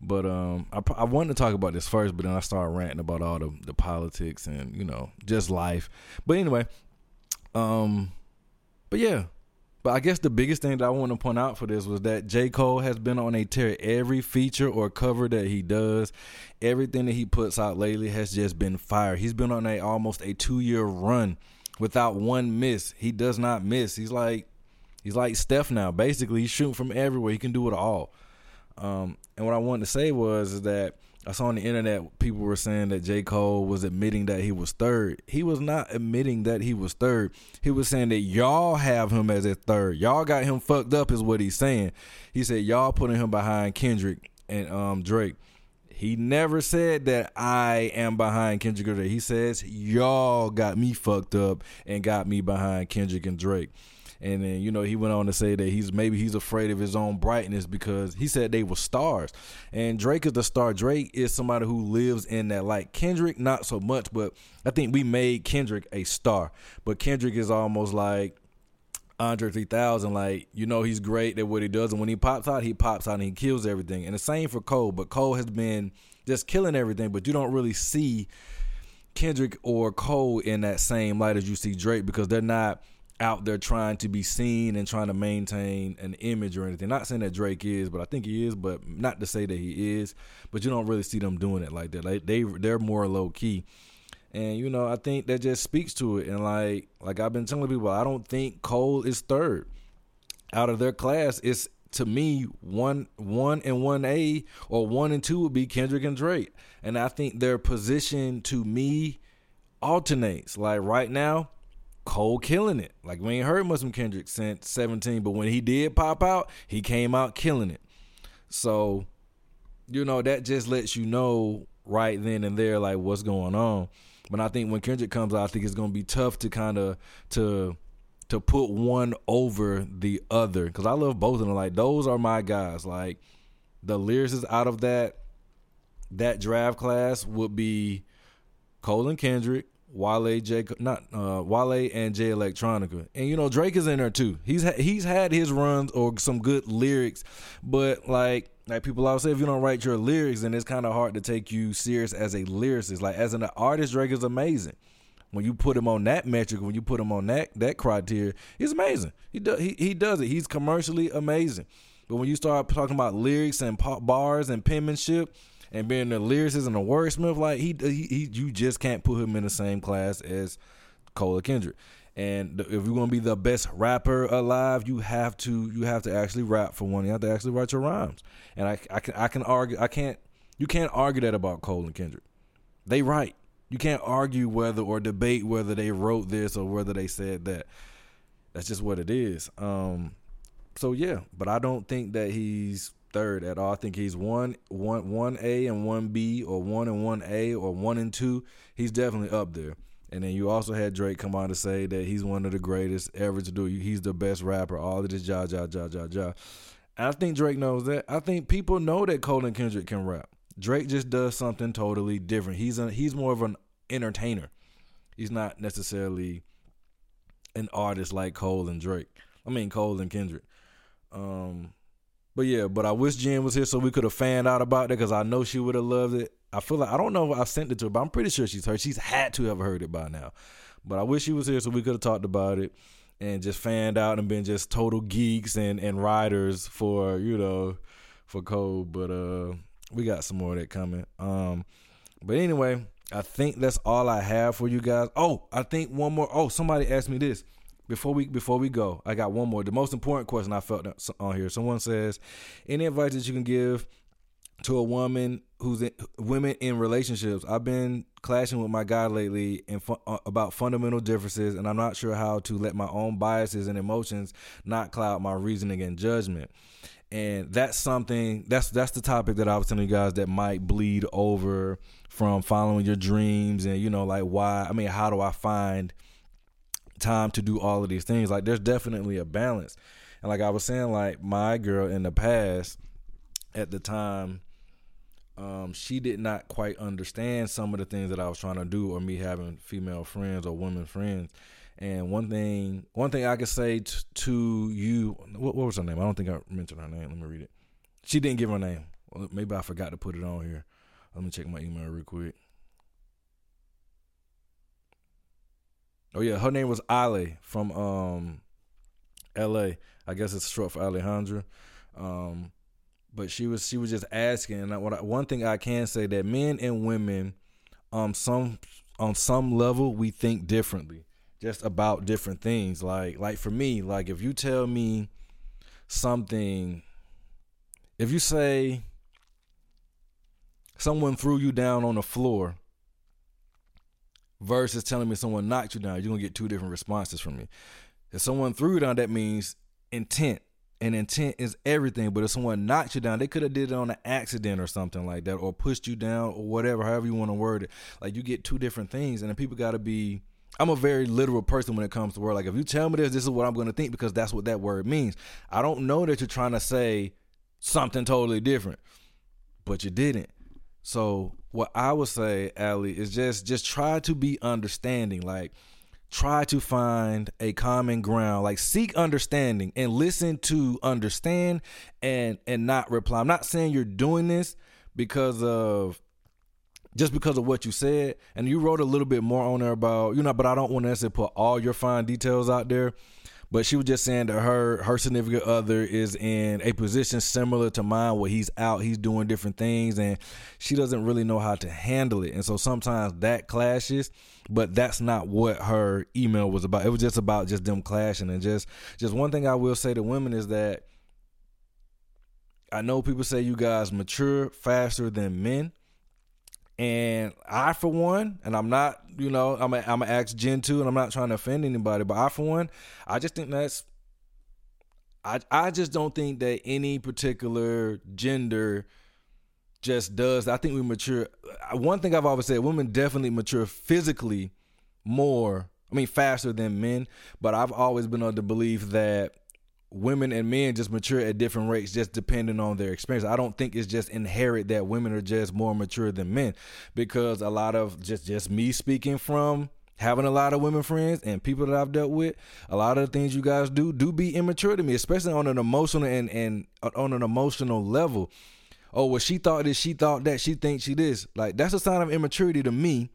But um, I, I wanted to talk about this first, but then I started ranting about all the the politics and you know just life. But anyway, um, but yeah, but I guess the biggest thing that I want to point out for this was that J. Cole has been on a tear. Every feature or cover that he does, everything that he puts out lately has just been fire. He's been on a almost a two year run without one miss. He does not miss. He's like he's like Steph now. Basically, he's shooting from everywhere. He can do it all. Um, and what I wanted to say was is that I saw on the internet people were saying that J. Cole was admitting that he was third. He was not admitting that he was third. He was saying that y'all have him as a third. Y'all got him fucked up, is what he's saying. He said y'all putting him behind Kendrick and um, Drake. He never said that I am behind Kendrick or Drake. He says y'all got me fucked up and got me behind Kendrick and Drake. And then you know he went on to say that he's maybe he's afraid of his own brightness because he said they were stars, and Drake is the star. Drake is somebody who lives in that light. Kendrick not so much, but I think we made Kendrick a star. But Kendrick is almost like Andre 3000. Like you know he's great at what he does, and when he pops out, he pops out and he kills everything. And the same for Cole, but Cole has been just killing everything, but you don't really see Kendrick or Cole in that same light as you see Drake because they're not out there trying to be seen and trying to maintain an image or anything. Not saying that Drake is, but I think he is, but not to say that he is. But you don't really see them doing it like that. Like they they're more low key. And you know, I think that just speaks to it. And like like I've been telling people, I don't think Cole is third. Out of their class, it's to me one one and one A or one and two would be Kendrick and Drake. And I think their position to me alternates. Like right now, Cole killing it. Like we ain't heard much from Kendrick since 17, but when he did pop out, he came out killing it. So, you know, that just lets you know right then and there like what's going on. But I think when Kendrick comes out, I think it's gonna be tough to kind of to to put one over the other because I love both of them. Like those are my guys. Like the lyricists out of that that draft class would be Cole and Kendrick, Wale, J, not uh, Wale and Jay Electronica, and you know Drake is in there too. He's ha- he's had his runs or some good lyrics, but like like people always say, if you don't write your lyrics, then it's kind of hard to take you serious as a lyricist. Like as an artist, Drake is amazing. When you put him on that metric, when you put him on that that criteria, he's amazing. He does he, he does it. He's commercially amazing. But when you start talking about lyrics and pop bars and penmanship and being the lyricist and the wordsmith, like he, he, he you just can't put him in the same class as Cole Kendrick. And if you're gonna be the best rapper alive, you have to you have to actually rap for one. You have to actually write your rhymes. And I, I can I can argue I can't you can't argue that about Cole and Kendrick. They write. You can't argue whether or debate whether they wrote this or whether they said that. That's just what it is. Um, so yeah, but I don't think that he's third at all. I think he's one one one A and one B or one and one A or one and two. He's definitely up there. And then you also had Drake come on to say that he's one of the greatest ever to do. He's the best rapper. All of this, ja, ja, ja, ja, ja. I think Drake knows that. I think people know that Cole and Kendrick can rap. Drake just does something totally different. He's a, he's more of an entertainer. He's not necessarily an artist like Cole and Drake. I mean Cole and Kendrick. Um, but yeah, but I wish Jen was here so we could have fanned out about it because I know she would have loved it. I feel like I don't know if I've sent it to her, but I'm pretty sure she's heard. She's had to have heard it by now. But I wish she was here so we could have talked about it and just fanned out and been just total geeks and and riders for you know for Cole. But uh, we got some more of that coming. Um, but anyway, I think that's all I have for you guys. Oh, I think one more. Oh, somebody asked me this before we before we go. I got one more. The most important question I felt on here. Someone says, any advice that you can give to a woman who's in, women in relationships. I've been clashing with my guy lately and fu- uh, about fundamental differences, and I'm not sure how to let my own biases and emotions not cloud my reasoning and judgment. And that's something that's that's the topic that I was telling you guys that might bleed over from following your dreams and you know like why I mean how do I find time to do all of these things like there's definitely a balance and like I was saying like my girl in the past at the time um, she did not quite understand some of the things that I was trying to do, or me having female friends or women friends. And one thing, one thing I could say t- to you, what, what, was her name? I don't think I mentioned her name. Let me read it. She didn't give her name. Well, maybe I forgot to put it on here. Let me check my email real quick. Oh yeah, her name was Ale from um, L.A. I guess it's short for Alejandra. Um, but she was she was just asking. And what I, one thing I can say that men and women, um, some on some level we think differently, just about different things. Like like for me, like if you tell me something, if you say someone threw you down on the floor versus telling me someone knocked you down, you're gonna get two different responses from me. If someone threw you down, that means intent and intent is everything. But if someone knocked you down, they could have did it on an accident or something like that, or pushed you down, or whatever, however you want to word it. Like you get two different things, and people got to be. I'm a very literal person when it comes to word. Like if you tell me this, this is what I'm to think because that's what that word means. I don't know that you're trying to say something totally different, but you didn't. So what I would say, Ali, is just just try to be understanding. Like try to find a common ground like seek understanding and listen to understand and and not reply i'm not saying you're doing this because of just because of what you said and you wrote a little bit more on there about you know but i don't want to necessarily put all your fine details out there but she was just saying that her her significant other is in a position similar to mine where he's out he's doing different things and she doesn't really know how to handle it. And so sometimes that clashes but that's not what her email was about. It was just about just them clashing. And just just one thing i will say to women is that i know people say you guys mature faster than men And I, for one, and I'm not, you know, I'm a, I'm a ask Jen too, and I'm not trying to offend anybody, but I, for one, I just think that's, I, I just don't think that any particular gender just does. I think we mature. One thing I've always said, women definitely mature physically more. I mean, faster than men, but I've always been under the belief that women and men just mature at different rates just depending on their experience. I don't think it's just inherent that women are just more mature than men because a lot of just just me speaking from having a lot of women friends and people that I've dealt with, a lot of the things you guys do do be immature to me, especially on an emotional and and on an emotional level. Oh, well, she thought this, she thought that, she thinks she this. Like that's a sign of immaturity to me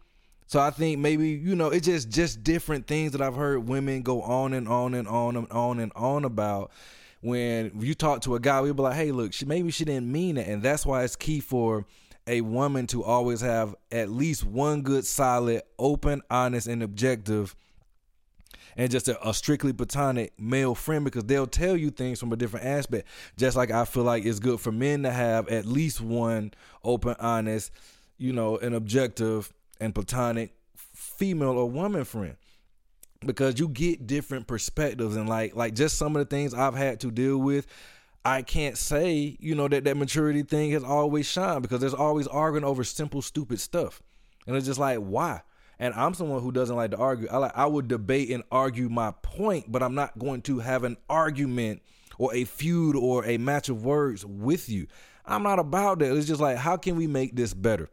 so I think maybe you know it's just just different things that I've heard women go on and on and on and on and on about. When you talk to a guy, we'll be like, "Hey, look, she maybe she didn't mean it," and that's why it's key for a woman to always have at least one good, solid, open, honest, and objective and just a, a, strictly platonic male friend because they'll tell you things from a different aspect. Just like I feel like it's good for men to have at least one open, honest, you know, an objective and platonic female or woman friend because you get different perspectives and like like just some of the things I've had to deal with I can't say, you know, that that maturity thing has always shined because there's always arguing over simple stupid stuff. And it's just like, why? And I'm someone who doesn't like to argue. I like I would debate and argue my point, but I'm not going to have an argument or a feud or a match of words with you. I'm not about that. It's just like, how can we make this better?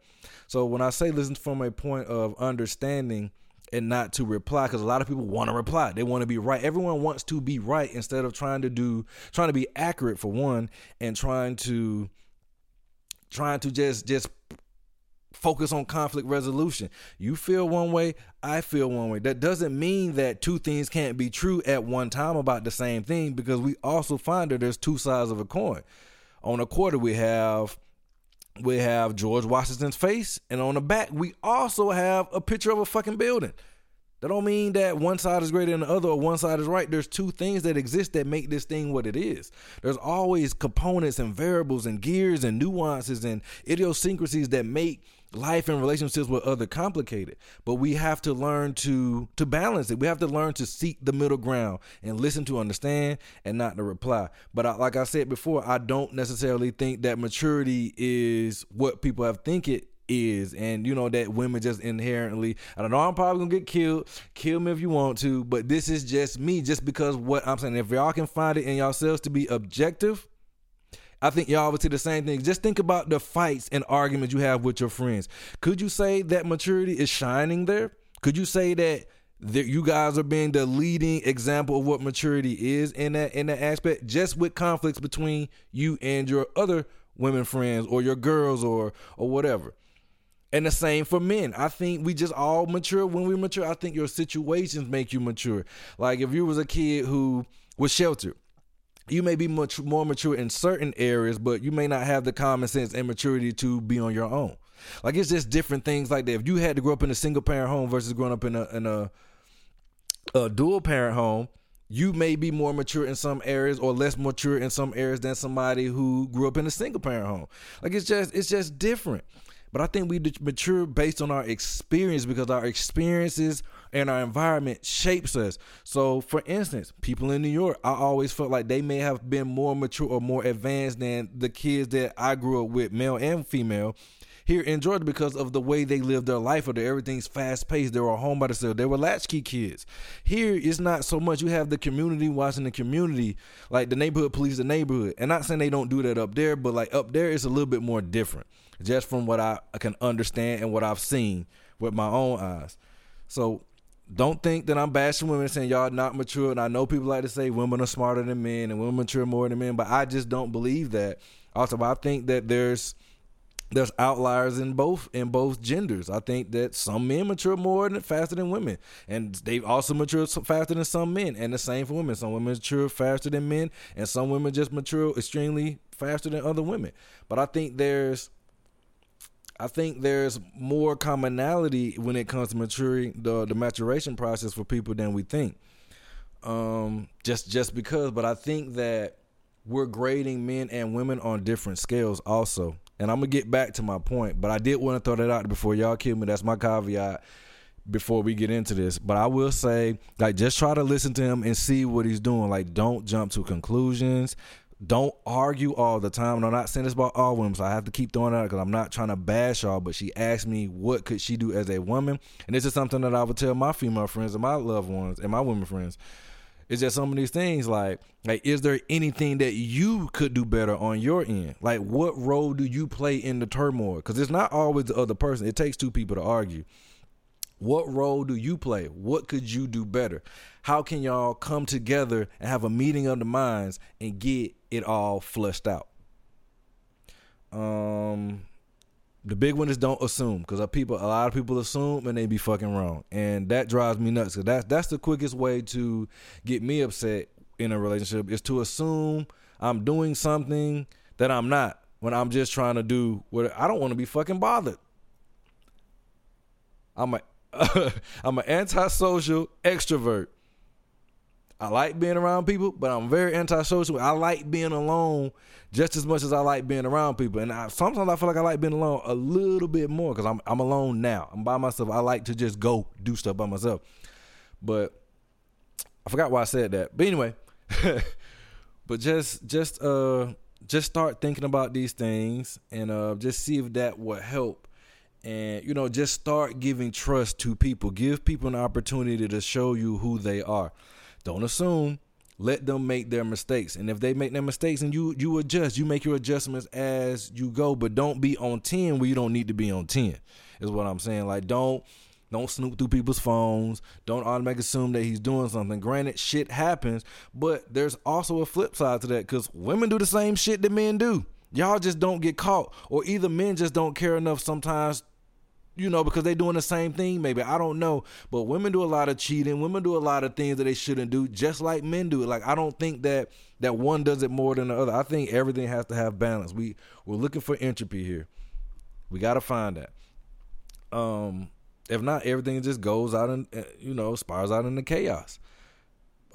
So when I say listen from a point of understanding and not to reply, because a lot of people want to reply, they want to be right. Everyone wants to be right instead of trying to do, trying to be accurate for one, and trying to, trying to just just focus on conflict resolution. You feel one way, I feel one way. That doesn't mean that two things can't be true at one time about the same thing because we also find that there's two sides of a coin on the quarter we have we have George Washington's face, and on the back we also have a picture of a fucking building. That don't mean that one side is greater than the other or one side is right. There's two things that exist that make this thing what it is. There's always components and variables and gears and nuances and idiosyncrasies that make life and relationships with other complicated but we have to learn to to balance it. We have to learn to seek the middle ground and listen to understand and not to reply. But I, like i said before i don't necessarily think that maturity is what people have think it is. And you know that women just inherently i don't know i'm probably gonna get killed. Kill me if you want to but this is just me just because what i'm saying. If y'all can find it in yourselves to be objective I think y'all would say the same thing. Just think about the fights and arguments you have with your friends. Could you say that maturity is shining there? Could you say that that you guys are being the leading example of what maturity is in that in that aspect? Just with conflicts between you and your other women friends or your girls or or whatever. And the same for men. I think we just all mature when we mature. I think your situations make you mature. Like if you was a kid who was sheltered you may be much more mature in certain areas, but you may not have the common sense and maturity to be on your own. Like it's just different things like that. If you had to grow up in a single parent home versus growing up in a in a, a dual parent home, you may be more mature in some areas or less mature in some areas than somebody who grew up in a single parent home. Like it's just it's just different. But I think we mature based on our experience because our experiences and our environment shapes us. So, for instance, people in New York, I always felt like they may have been more mature or more advanced than the kids that I grew up with, male and female. Here in Georgia, because of the way they live their life, or the, everything's fast paced, they were home by themselves. They were latchkey kids. Here, it's not so much. You have the community watching the community, like the neighborhood police the neighborhood. And not saying they don't do that up there, but like up there, it's a little bit more different, just from what I can understand and what I've seen with my own eyes. So don't think that I'm bashing women saying y'all not mature. And I know people like to say women are smarter than men and women mature more than men, but I just don't believe that. Also, I think that there's there's outliers in both in both genders. I think that some men mature more than faster than women, and they also mature faster than some men. And the same for women. Some women mature faster than men, and some women just mature extremely faster than other women. But I think there's I think there's more commonality when it comes to maturing the the maturation process for people than we think. Um, just just because, but I think that we're grading men and women on different scales also. and I'm gonna get back to my point, but I did want to throw that out before y'all kill me. That's my caveat before we get into this. But I will say, like, just try to listen to him and see what he's doing. Like, don't jump to conclusions. Don't argue all the time. And I'm not saying this about all women, so I have to keep throwing it out because I'm not trying to bash y'all. But she asked me, what could she do as a woman? And this is something that I would tell my female friends and my loved ones and my women friends. It's just some of these things like like is there anything that you could do better on your end? Like what role do you play in the turmoil? Because it's not always the other person. It takes two people to argue. What role do you play? What could you do better? How can y'all come together and have a meeting of the minds and get it all flushed out? Um, the big one is don't assume because people, a lot of people assume and they be fucking wrong, and that drives me nuts. Cause that's that's the quickest way to get me upset in a relationship is to assume I'm doing something that I'm not when I'm just trying to do what I don't want to be fucking bothered. I'm I'm an antisocial extrovert. I like being around people, but I'm very antisocial. I like being alone just as much as I like being around people. And I, sometimes I feel like I like being alone a little bit more because I'm I'm alone now. I'm by myself. I like to just go do stuff by myself. But I forgot why I said that. But anyway, but just just uh just start thinking about these things and uh just see if that would help and you know just start giving trust to people. Give people an opportunity to show you who they are. Don't assume. Let them make their mistakes. And if they make their mistakes and you you adjust. You make your adjustments as you go. But don't be on 10 where you don't need to be on 10 is what i'm saying. Like don't don't snoop through people's phones. Don't automatically assume that he's doing something. Granted shit happens but there's also a flip side to that because women do the same shit that men do. Y'all just don't get caught or either men just don't care enough sometimes you know, because they're doing the same thing. Maybe I don't know, but women do a lot of cheating. Women do a lot of things that they shouldn't do, just like men do. Like I don't think that that one does it more than the other. I think everything has to have balance. We we're looking for entropy here. We got to find that. Um, if not, everything just goes out and you know spirals out into chaos.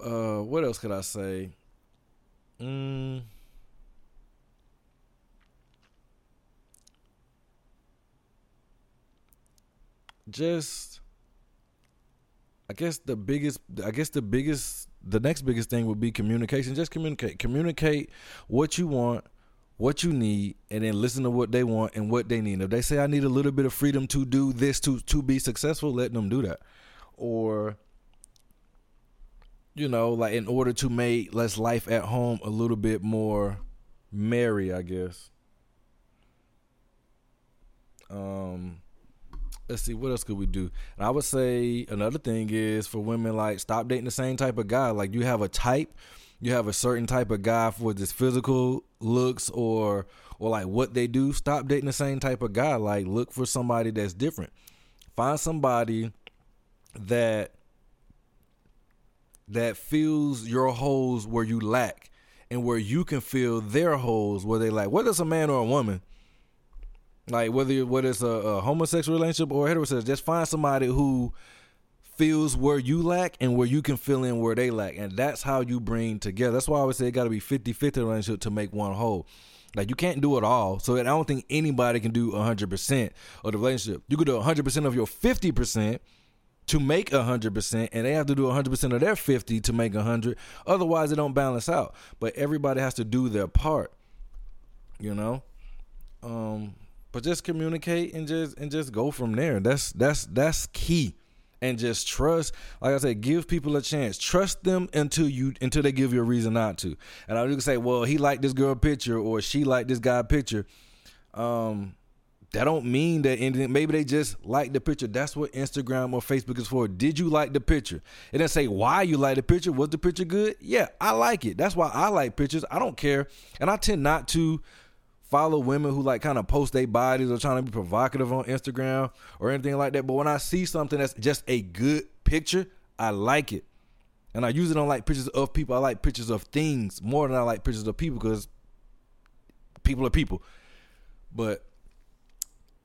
Uh, what else could I say? Mm. Just I guess the biggest I guess the biggest the next biggest thing would be communication. Just communicate. Communicate what you want, what you need, and then listen to what they want and what they need. If they say I need a little bit of freedom to do this to to be successful, let them do that. Or you know, like in order to make less life at home a little bit more merry, I guess. Um let's see what else could we do? And i would say another thing is for women like stop dating the same type of guy. Like you have a type you have a certain type of guy for just physical looks or or like what they do. Stop dating the same type of guy. Like look for somebody that's different. Find somebody that that fills your holes where you lack and where you can fill their holes where they like whether it's a man or a woman like whether whether it's a, a homosexual relationship or heterosexual, just find somebody who feels where you lack and where you can fill in where they lack. And that's how you bring together. That's why I would say it got to be 50-50 relationship to make one whole. Like you can't do it all. So I don't think anybody can do 100% of the relationship. You could do 100% of your 50% to make 100% and they have to do 100% of their 50 to make 100. Otherwise it don't balance out. But everybody has to do their part. You know? Um but just communicate and just and just go from there. That's that's that's key. And just trust, like I said, give people a chance. Trust them until you until they give you a reason not to. And I can say, well, he liked this girl picture or she liked this guy picture. Um, that don't mean that anything. Maybe they just like the picture. That's what Instagram or Facebook is for. Did you like the picture? It didn't say why you like the picture. Was the picture good? Yeah, I like it. That's why I like pictures. I don't care, and I tend not to follow women who like kind of post their bodies or trying to be provocative on Instagram or anything like that. But when I see something that's just a good picture, I like it. And I usually don't like pictures of people. I like pictures of things more than I like pictures of people because people are people. But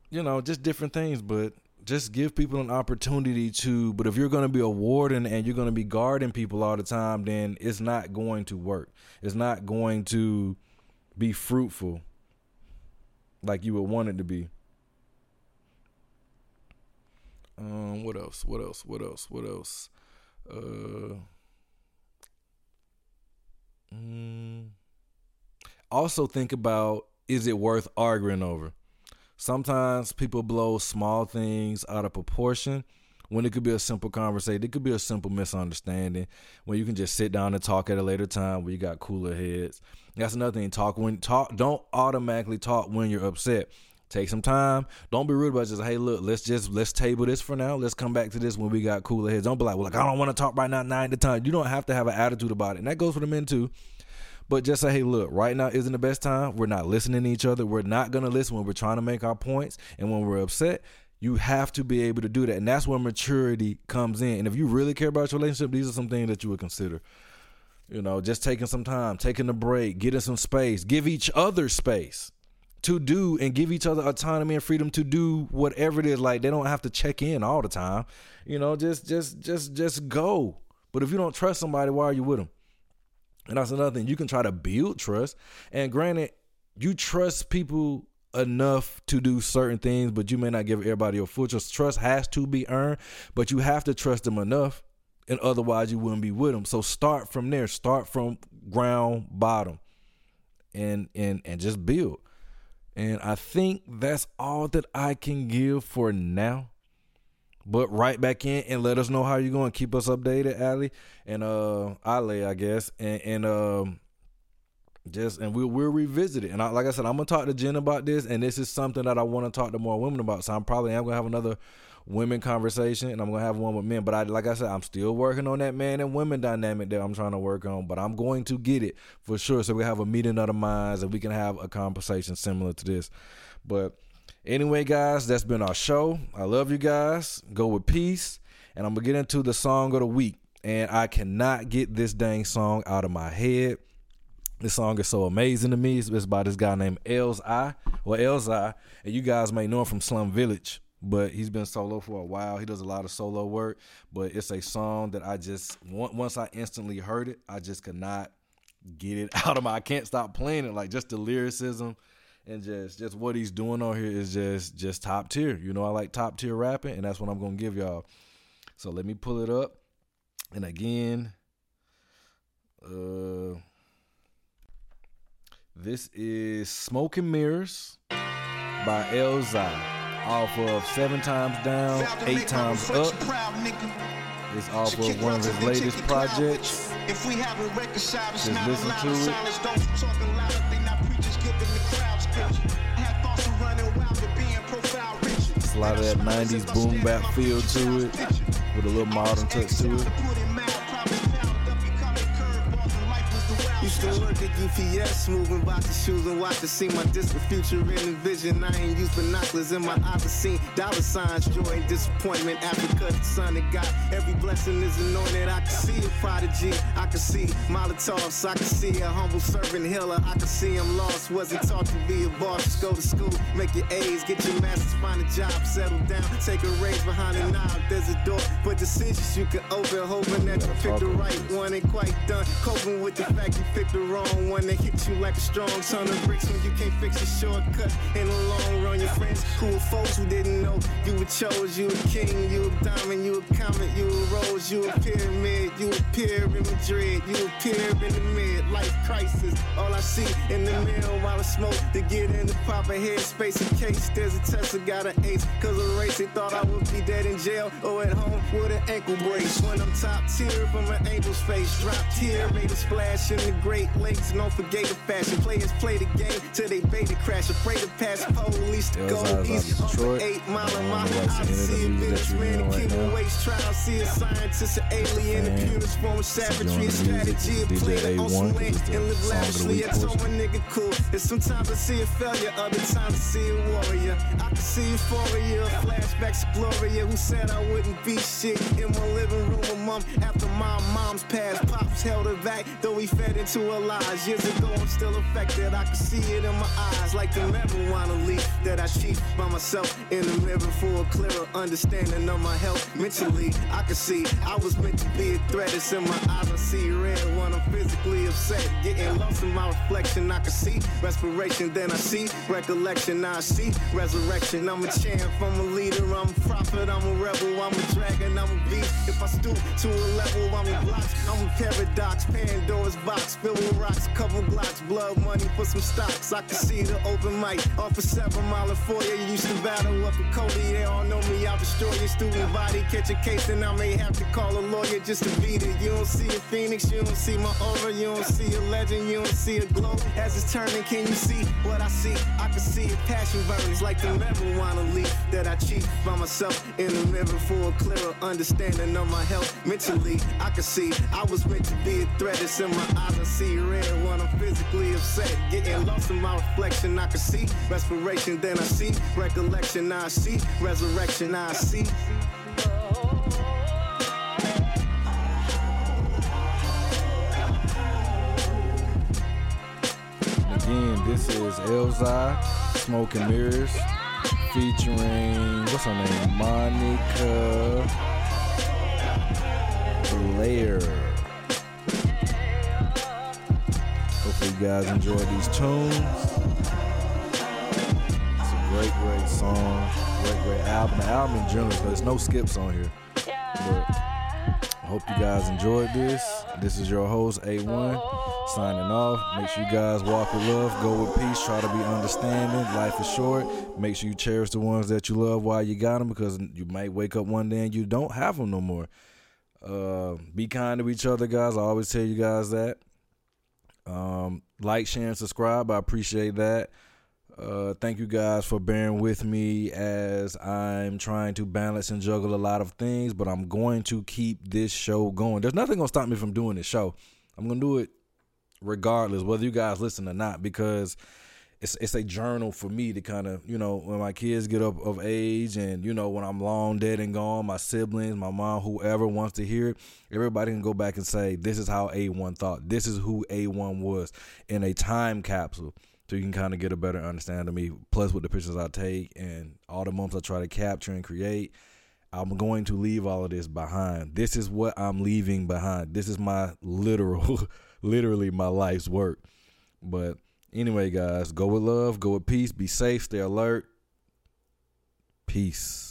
you know, just different things. But just give people an opportunity to. But if you're going to be a warden and you're going to be guarding people all the time, then it's not going to work. It's not going to be fruitful like you would want it to be. Um, what else? What else? What else? What else? Uh, mm, also think about is it worth arguing over? Sometimes people blow small things out of proportion when it could be a simple conversation. It could be a simple misunderstanding when you can just sit down and talk at a later time where you got cooler heads. That's another thing. Talk when talk. Don't automatically talk when you're upset. Take some time. Don't be rude about it. just hey, look, let's just let's table this for now. Let's come back to this when we got cooler heads. Don't be like, well, like I don't want to talk right now, nine to time. You don't have to have an attitude about it, and that goes for the men too. But just say, hey, look, right now isn't the best time. We're not listening to each other. We're not gonna listen when we're trying to make our points, and when we're upset. You have to be able to do that, and that's where maturity comes in. And if you really care about your relationship, these are some things that you would consider. You know, just taking some time, taking a break, getting some space, give each other space to do and give each other autonomy and freedom to do whatever it is. Like they don't have to check in all the time. You know just just just just go. But if you don't trust somebody why are you with them and that's another thing. You can try to build trust. And granted you trust people enough to do certain things but you may not give everybody your full trust trust has to be earned but you have to trust them enough and otherwise you wouldn't be with them so start from there start from ground bottom and and and just build and I think that's all that I can give for now. But right back in and let us know how you're going. Keep us updated, Ali and uh Ali, I guess. And and um just and we'll we'll revisit it. And I, like I said, I'm gonna talk to Jen about this, and this is something that I want to talk to more women about. So I'm probably I'm gonna have another women conversation, and I'm gonna have one with men. But I, like I said, I'm still working on that man and women dynamic that I'm trying to work on. But I'm going to get it for sure. So we have a meeting of the minds, and we can have a conversation similar to this. But anyway, guys, that's been our show. I love you guys. Go with peace, and I'm gonna get into the song of the week. And I cannot get this dang song out of my head. This song is so amazing to me. It's by this guy named Elzhi, or Elzhi, and you guys may know him from Slum Village but he's been solo for a while. He does a lot of solo work, but it's a song that I just once I instantly heard it, I just could not get it out of my. I can't stop playing it. Like just the lyricism and just just what he's doing on here is just just top tier. You know, I like top tier rapping, and that's what I'm gonna give y'all. So let me pull it up, and again, uh, this is "Smoke and Mirrors" by Elzhi off of Seven Times Down, Eight Times Up. It's off of one of his latest projects. if Just listen to it. It's a lot of that 90s boom bap feel to it, with a little modern touch to it. Work at moving boxes, shoes, and watches. See my distant future in the vision. I ain't used binoculars in my eyes to see dollar signs, joy and disappointment. Africa, the sun that God. every blessing is anointed. I can see a prodigy, I can see Molotovs, I can see a humble servant healer. I can see I'm lost, wasn't taught to be a boss. Just go to school, make your A's, get your masters, find a job, settle down, take a raise behind a knob. There's a door, but decisions you can open, hoping that you pick the right one. Ain't quite done, coping with the fact you pick the wrong one that hits you like a strong ton of bricks when you can't fix a shortcut in the long run. Your friends who were folks who didn't know you were chose, you a king, you a diamond, you a comet, you a rose, you a pyramid, you appear in Madrid, you appear in the mid life crisis. All I see in the mirror while I smoke to get in the proper headspace in case there's a test. I got an ace, cause a race they thought I would be dead in jail or at home with an ankle brace. When I'm top tier from an angel's face, drop tier, made a splash in the Great Lakes, don't forget the fashion. Players play the game till they bait crash. Afraid to pass police to go east. Detroit. Eight mile a mile. I see a businessman and keep waste trial. See a scientist, an alien, a purest form of savagery, a strategy, a plan on some land and live lavishly. I told my nigga cool. And sometimes I see a failure, other times I see a warrior. I can see euphoria, flashbacks of Gloria, who said I wouldn't be shit in my living room month after my mom's passed. Pops held her back, though he fed into lie. lies. Years ago, I'm still affected. I can see it in my eyes, like the marijuana leaf that I cheat by myself in the mirror for a clearer understanding of my health. Mentally, I can see I was meant to be a threat. It's in my eyes. I see red when I'm physically upset. Getting lost in my reflection. I can see respiration, then I see recollection. I see resurrection. I'm a champ, I'm a leader, I'm a prophet, I'm a rebel, I'm a dragon, I'm a beast. If I stoop to a level, I'm a block. I'm a paradox, Pandora's box, filled with rocks, couple blocks, blood money for some stocks. I can see the open mic off a seven mile of foyer. You used to battle up in Cody, they all know me. I'll destroy your student body, catch a case, and I may have to call a lawyer just to beat it. You don't see a phoenix, you don't see my aura, you don't see a legend, you don't see a glow. As it's turning, can you see what I see? I can see it passion burns like the marijuana leaf that I cheat by myself in the mirror for a clearer understanding of my health. Mentally, I can see I was meant to be a threat. It's in my eyes, I see red when I'm physically upset. Getting lost in my reflection, I can see respiration, then I see recollection, I see resurrection, I see. Again, this is Elzhi, Smoke Mirrors, featuring, what's her name? Monica Blaire. Hopefully, you guys enjoy these tunes. It's a great, great song. Great, great album. The album in general, there's no skips on here. But I hope you guys enjoyed this. This is your host, A1, signing off. Make sure you guys walk with love, go with peace, try to be understanding. Life is short. Make sure you cherish the ones that you love while you got them because you might wake up one day and you don't have them no more. Uh, be kind to each other, guys. I always tell you guys that. Um, like, share, and subscribe. I appreciate that. Uh, thank you guys for bearing with me as I'm trying to balance and juggle a lot of things, but I'm going to keep this show going. There's nothing gonna stop me from doing this show. I'm gonna do it regardless, whether you guys listen or not, because it's it's a journal for me to kind of you know when my kids get up of age and you know when I'm long dead and gone, my siblings, my mom, whoever wants to hear it, everybody can go back and say this is how A1 thought. This is who A1 was in a time capsule so you can kind of get a better understanding of me. Plus, with the pictures I take and all the moments I try to capture and create, I'm going to leave all of this behind. This is what I'm leaving behind. This is my literal, literally my life's work. But anyway, guys, go with love, go with peace, be safe, stay alert. Peace.